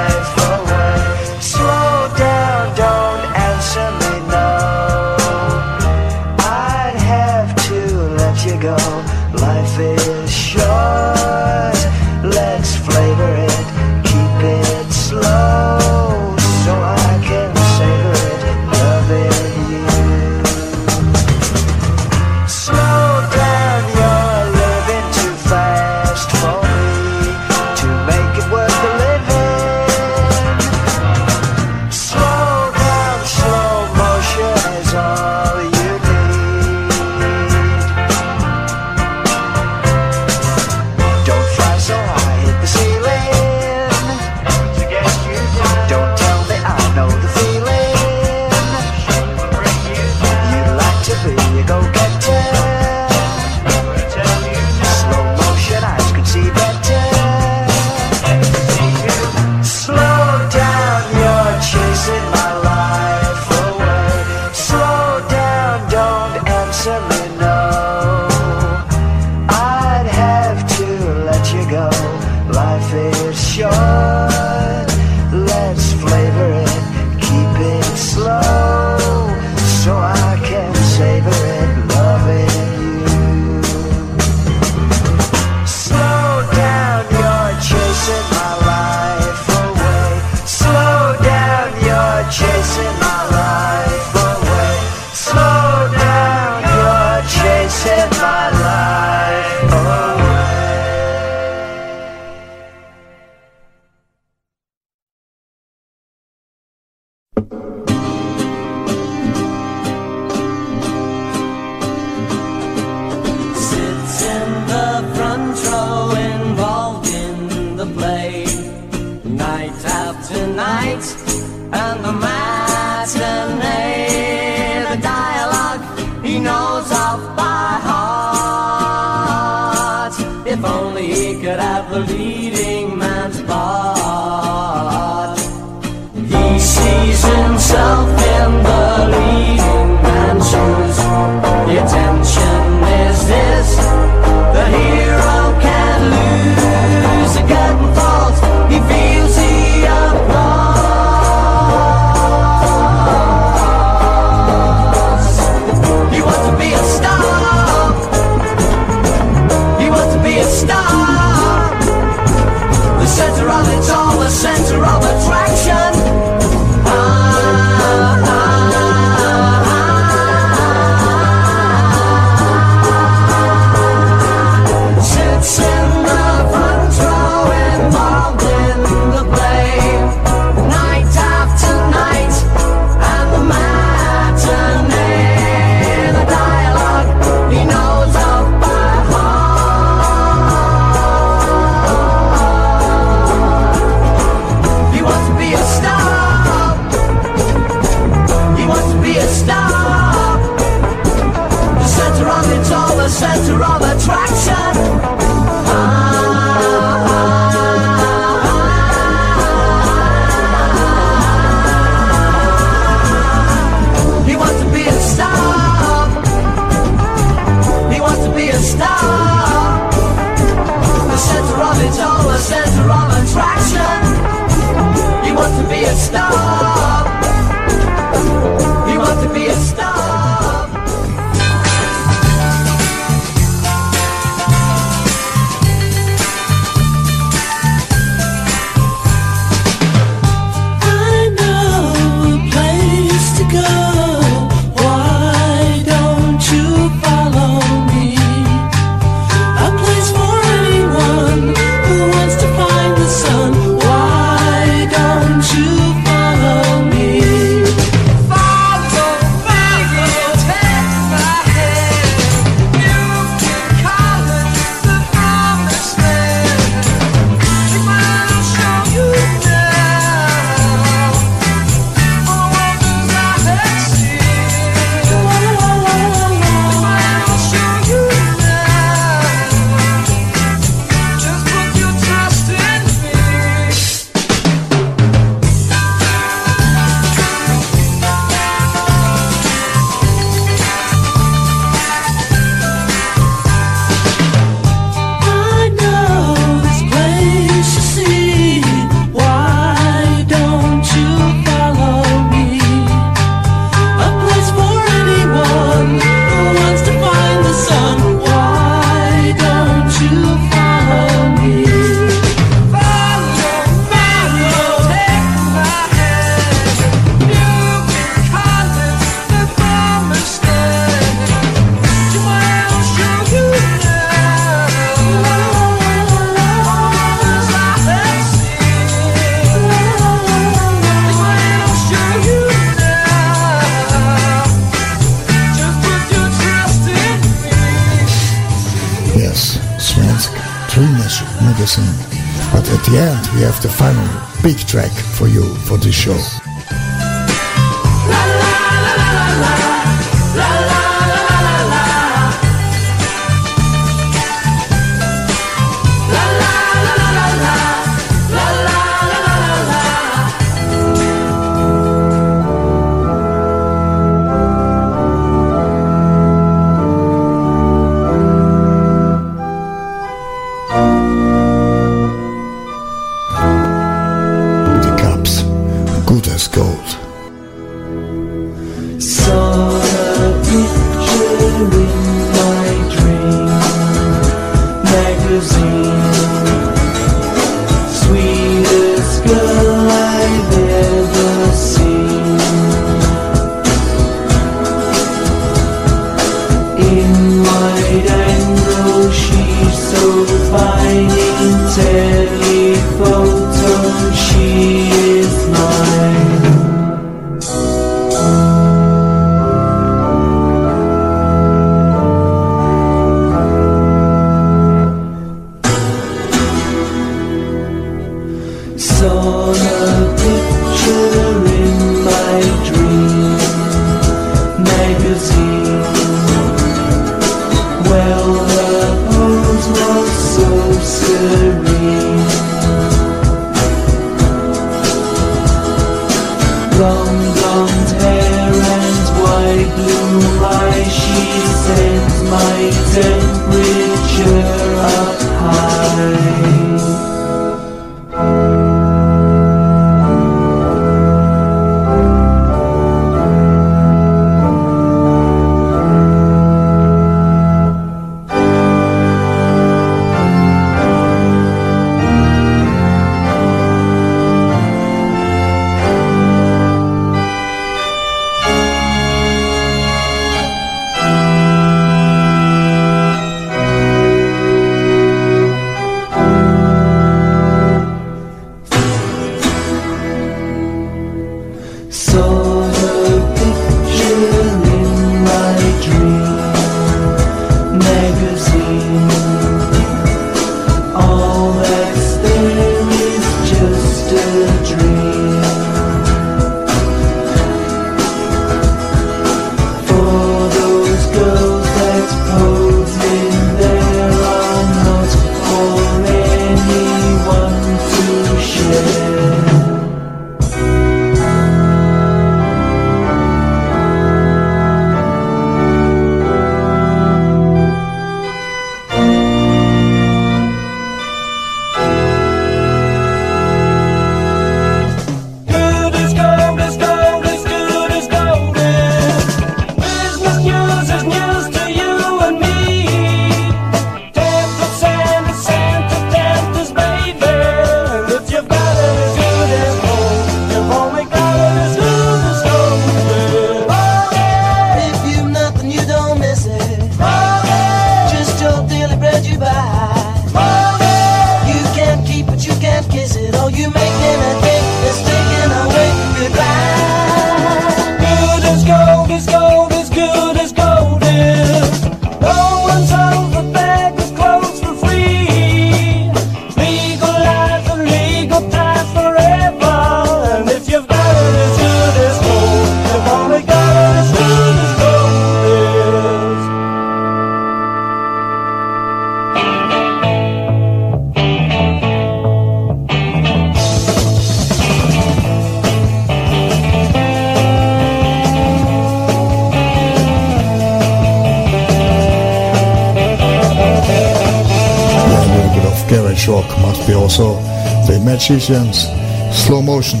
musicians, slow motion.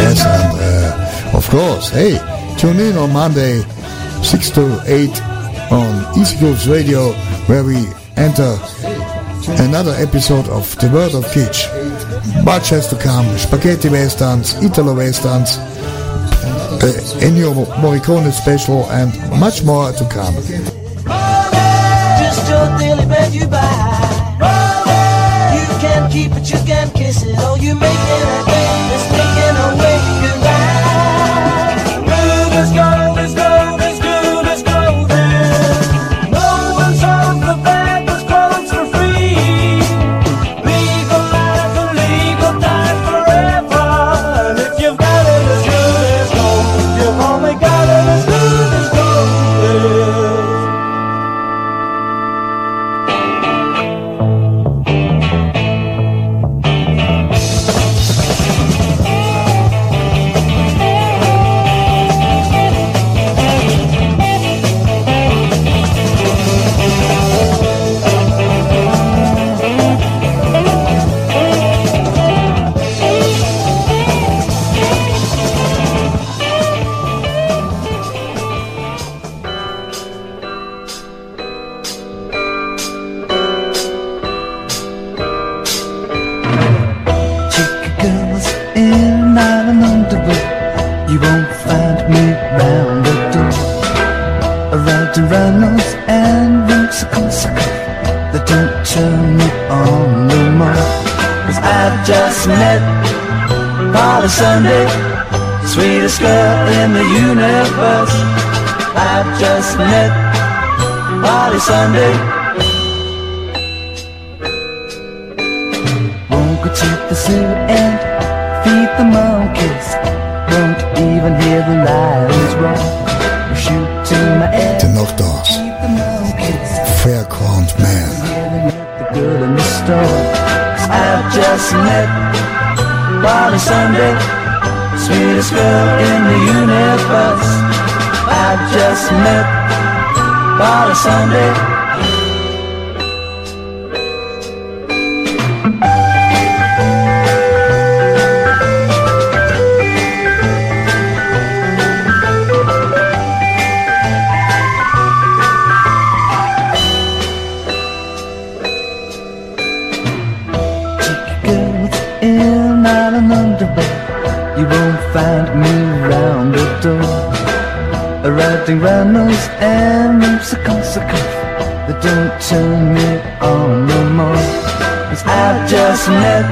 Yes, and uh, of course, hey, tune in on Monday, 6 to 8 on Easy Grooves Radio, where we enter another episode of The World of Kitsch. Much has to come, spaghetti westerns, Italo westerns, uh, Ennio Morricone special and much more to come goodbye. Rolling. You can't keep it, you can't kiss it, or you make it. born a Sunday. Sweetest girl in the universe. I just met Born a Sunday. Tyrannos and Ripsiconsicons They don't turn me on no more. Cause I just met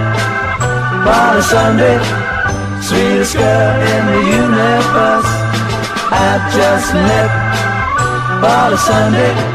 Barney Sunday Sweetest girl in the universe. I just met Barney Sunday.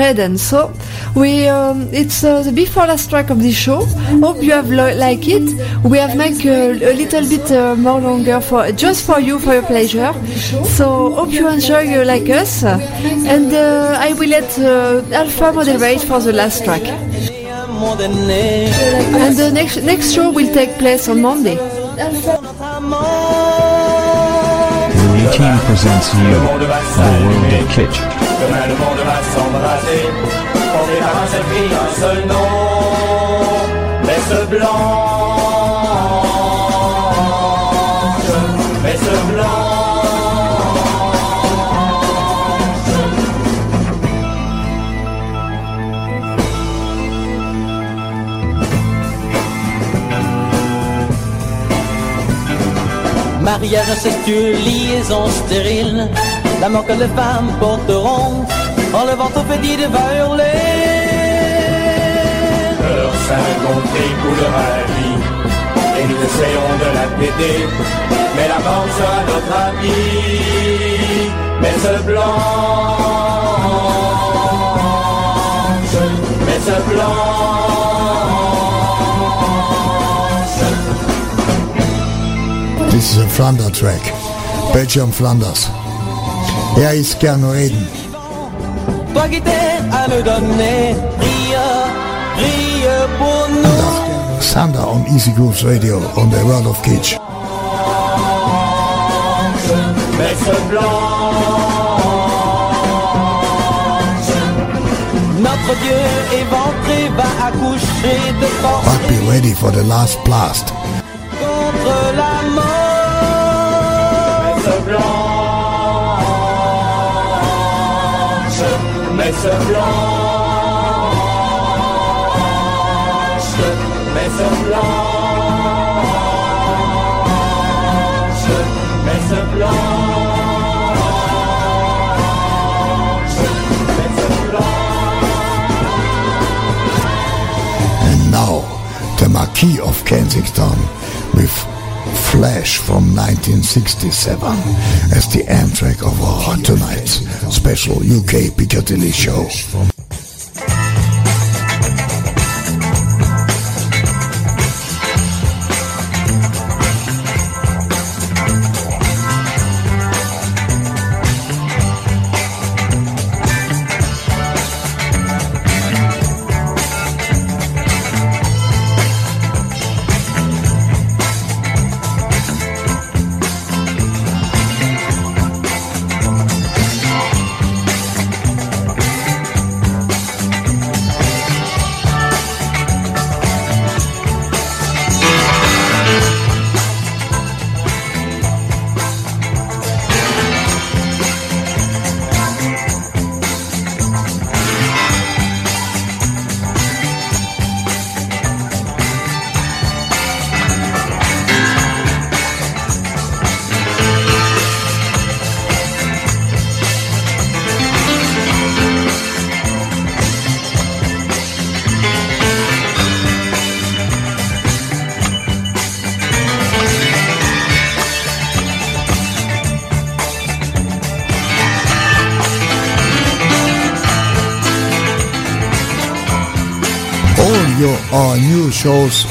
And So we um, it's uh, the before last track of the show. Hope you have lo- like it. We have make a, a little bit uh, more longer for just for you for your pleasure. So hope you enjoy you like us. And uh, I will let uh, Alpha moderate for the last track. And the next next show will take place on Monday. 18 presents you, the world of kitsch. Demain le monde va s'embraser, fondé par un seul cri, un seul nom, baisse blanche, baisse blanche. Mariage incestueux, liaison stérile. La mort que les femmes porteront en le ventre petit de va hurler. Leur Saint-Gontré coulera la vie Et nous essayons de la péter Mais la mort sera notre ami Messe blanche Messe blanche This is a Flanders track. Belgium Flanders. Ist gerne reden. Toi qui t'es à me donner, pour nous. Sander on Easy Grooves Radio on the World of Kitsch. Messe blanche Notre Dieu éventré va accoucher de force But be ready for the last blast. Blanche blanche blanche blanche And now, the Marquis of Kensington with Flash from 1967 as the end track of our tonight's special UK Piccadilly show.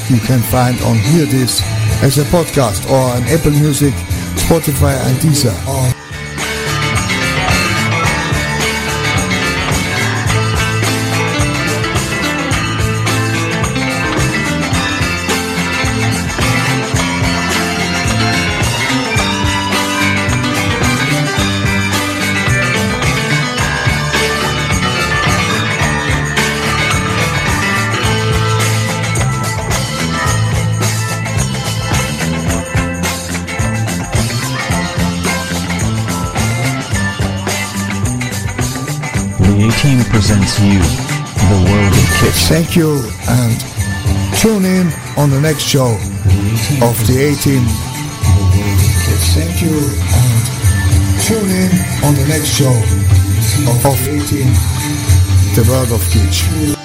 You can find on Hear This as a podcast or on Apple Music, Spotify and Deezer. You, the world of Kitsch. Thank you and tune in on the next show of the 18. Thank you and tune in on the next show of 18. The World of Kitsch.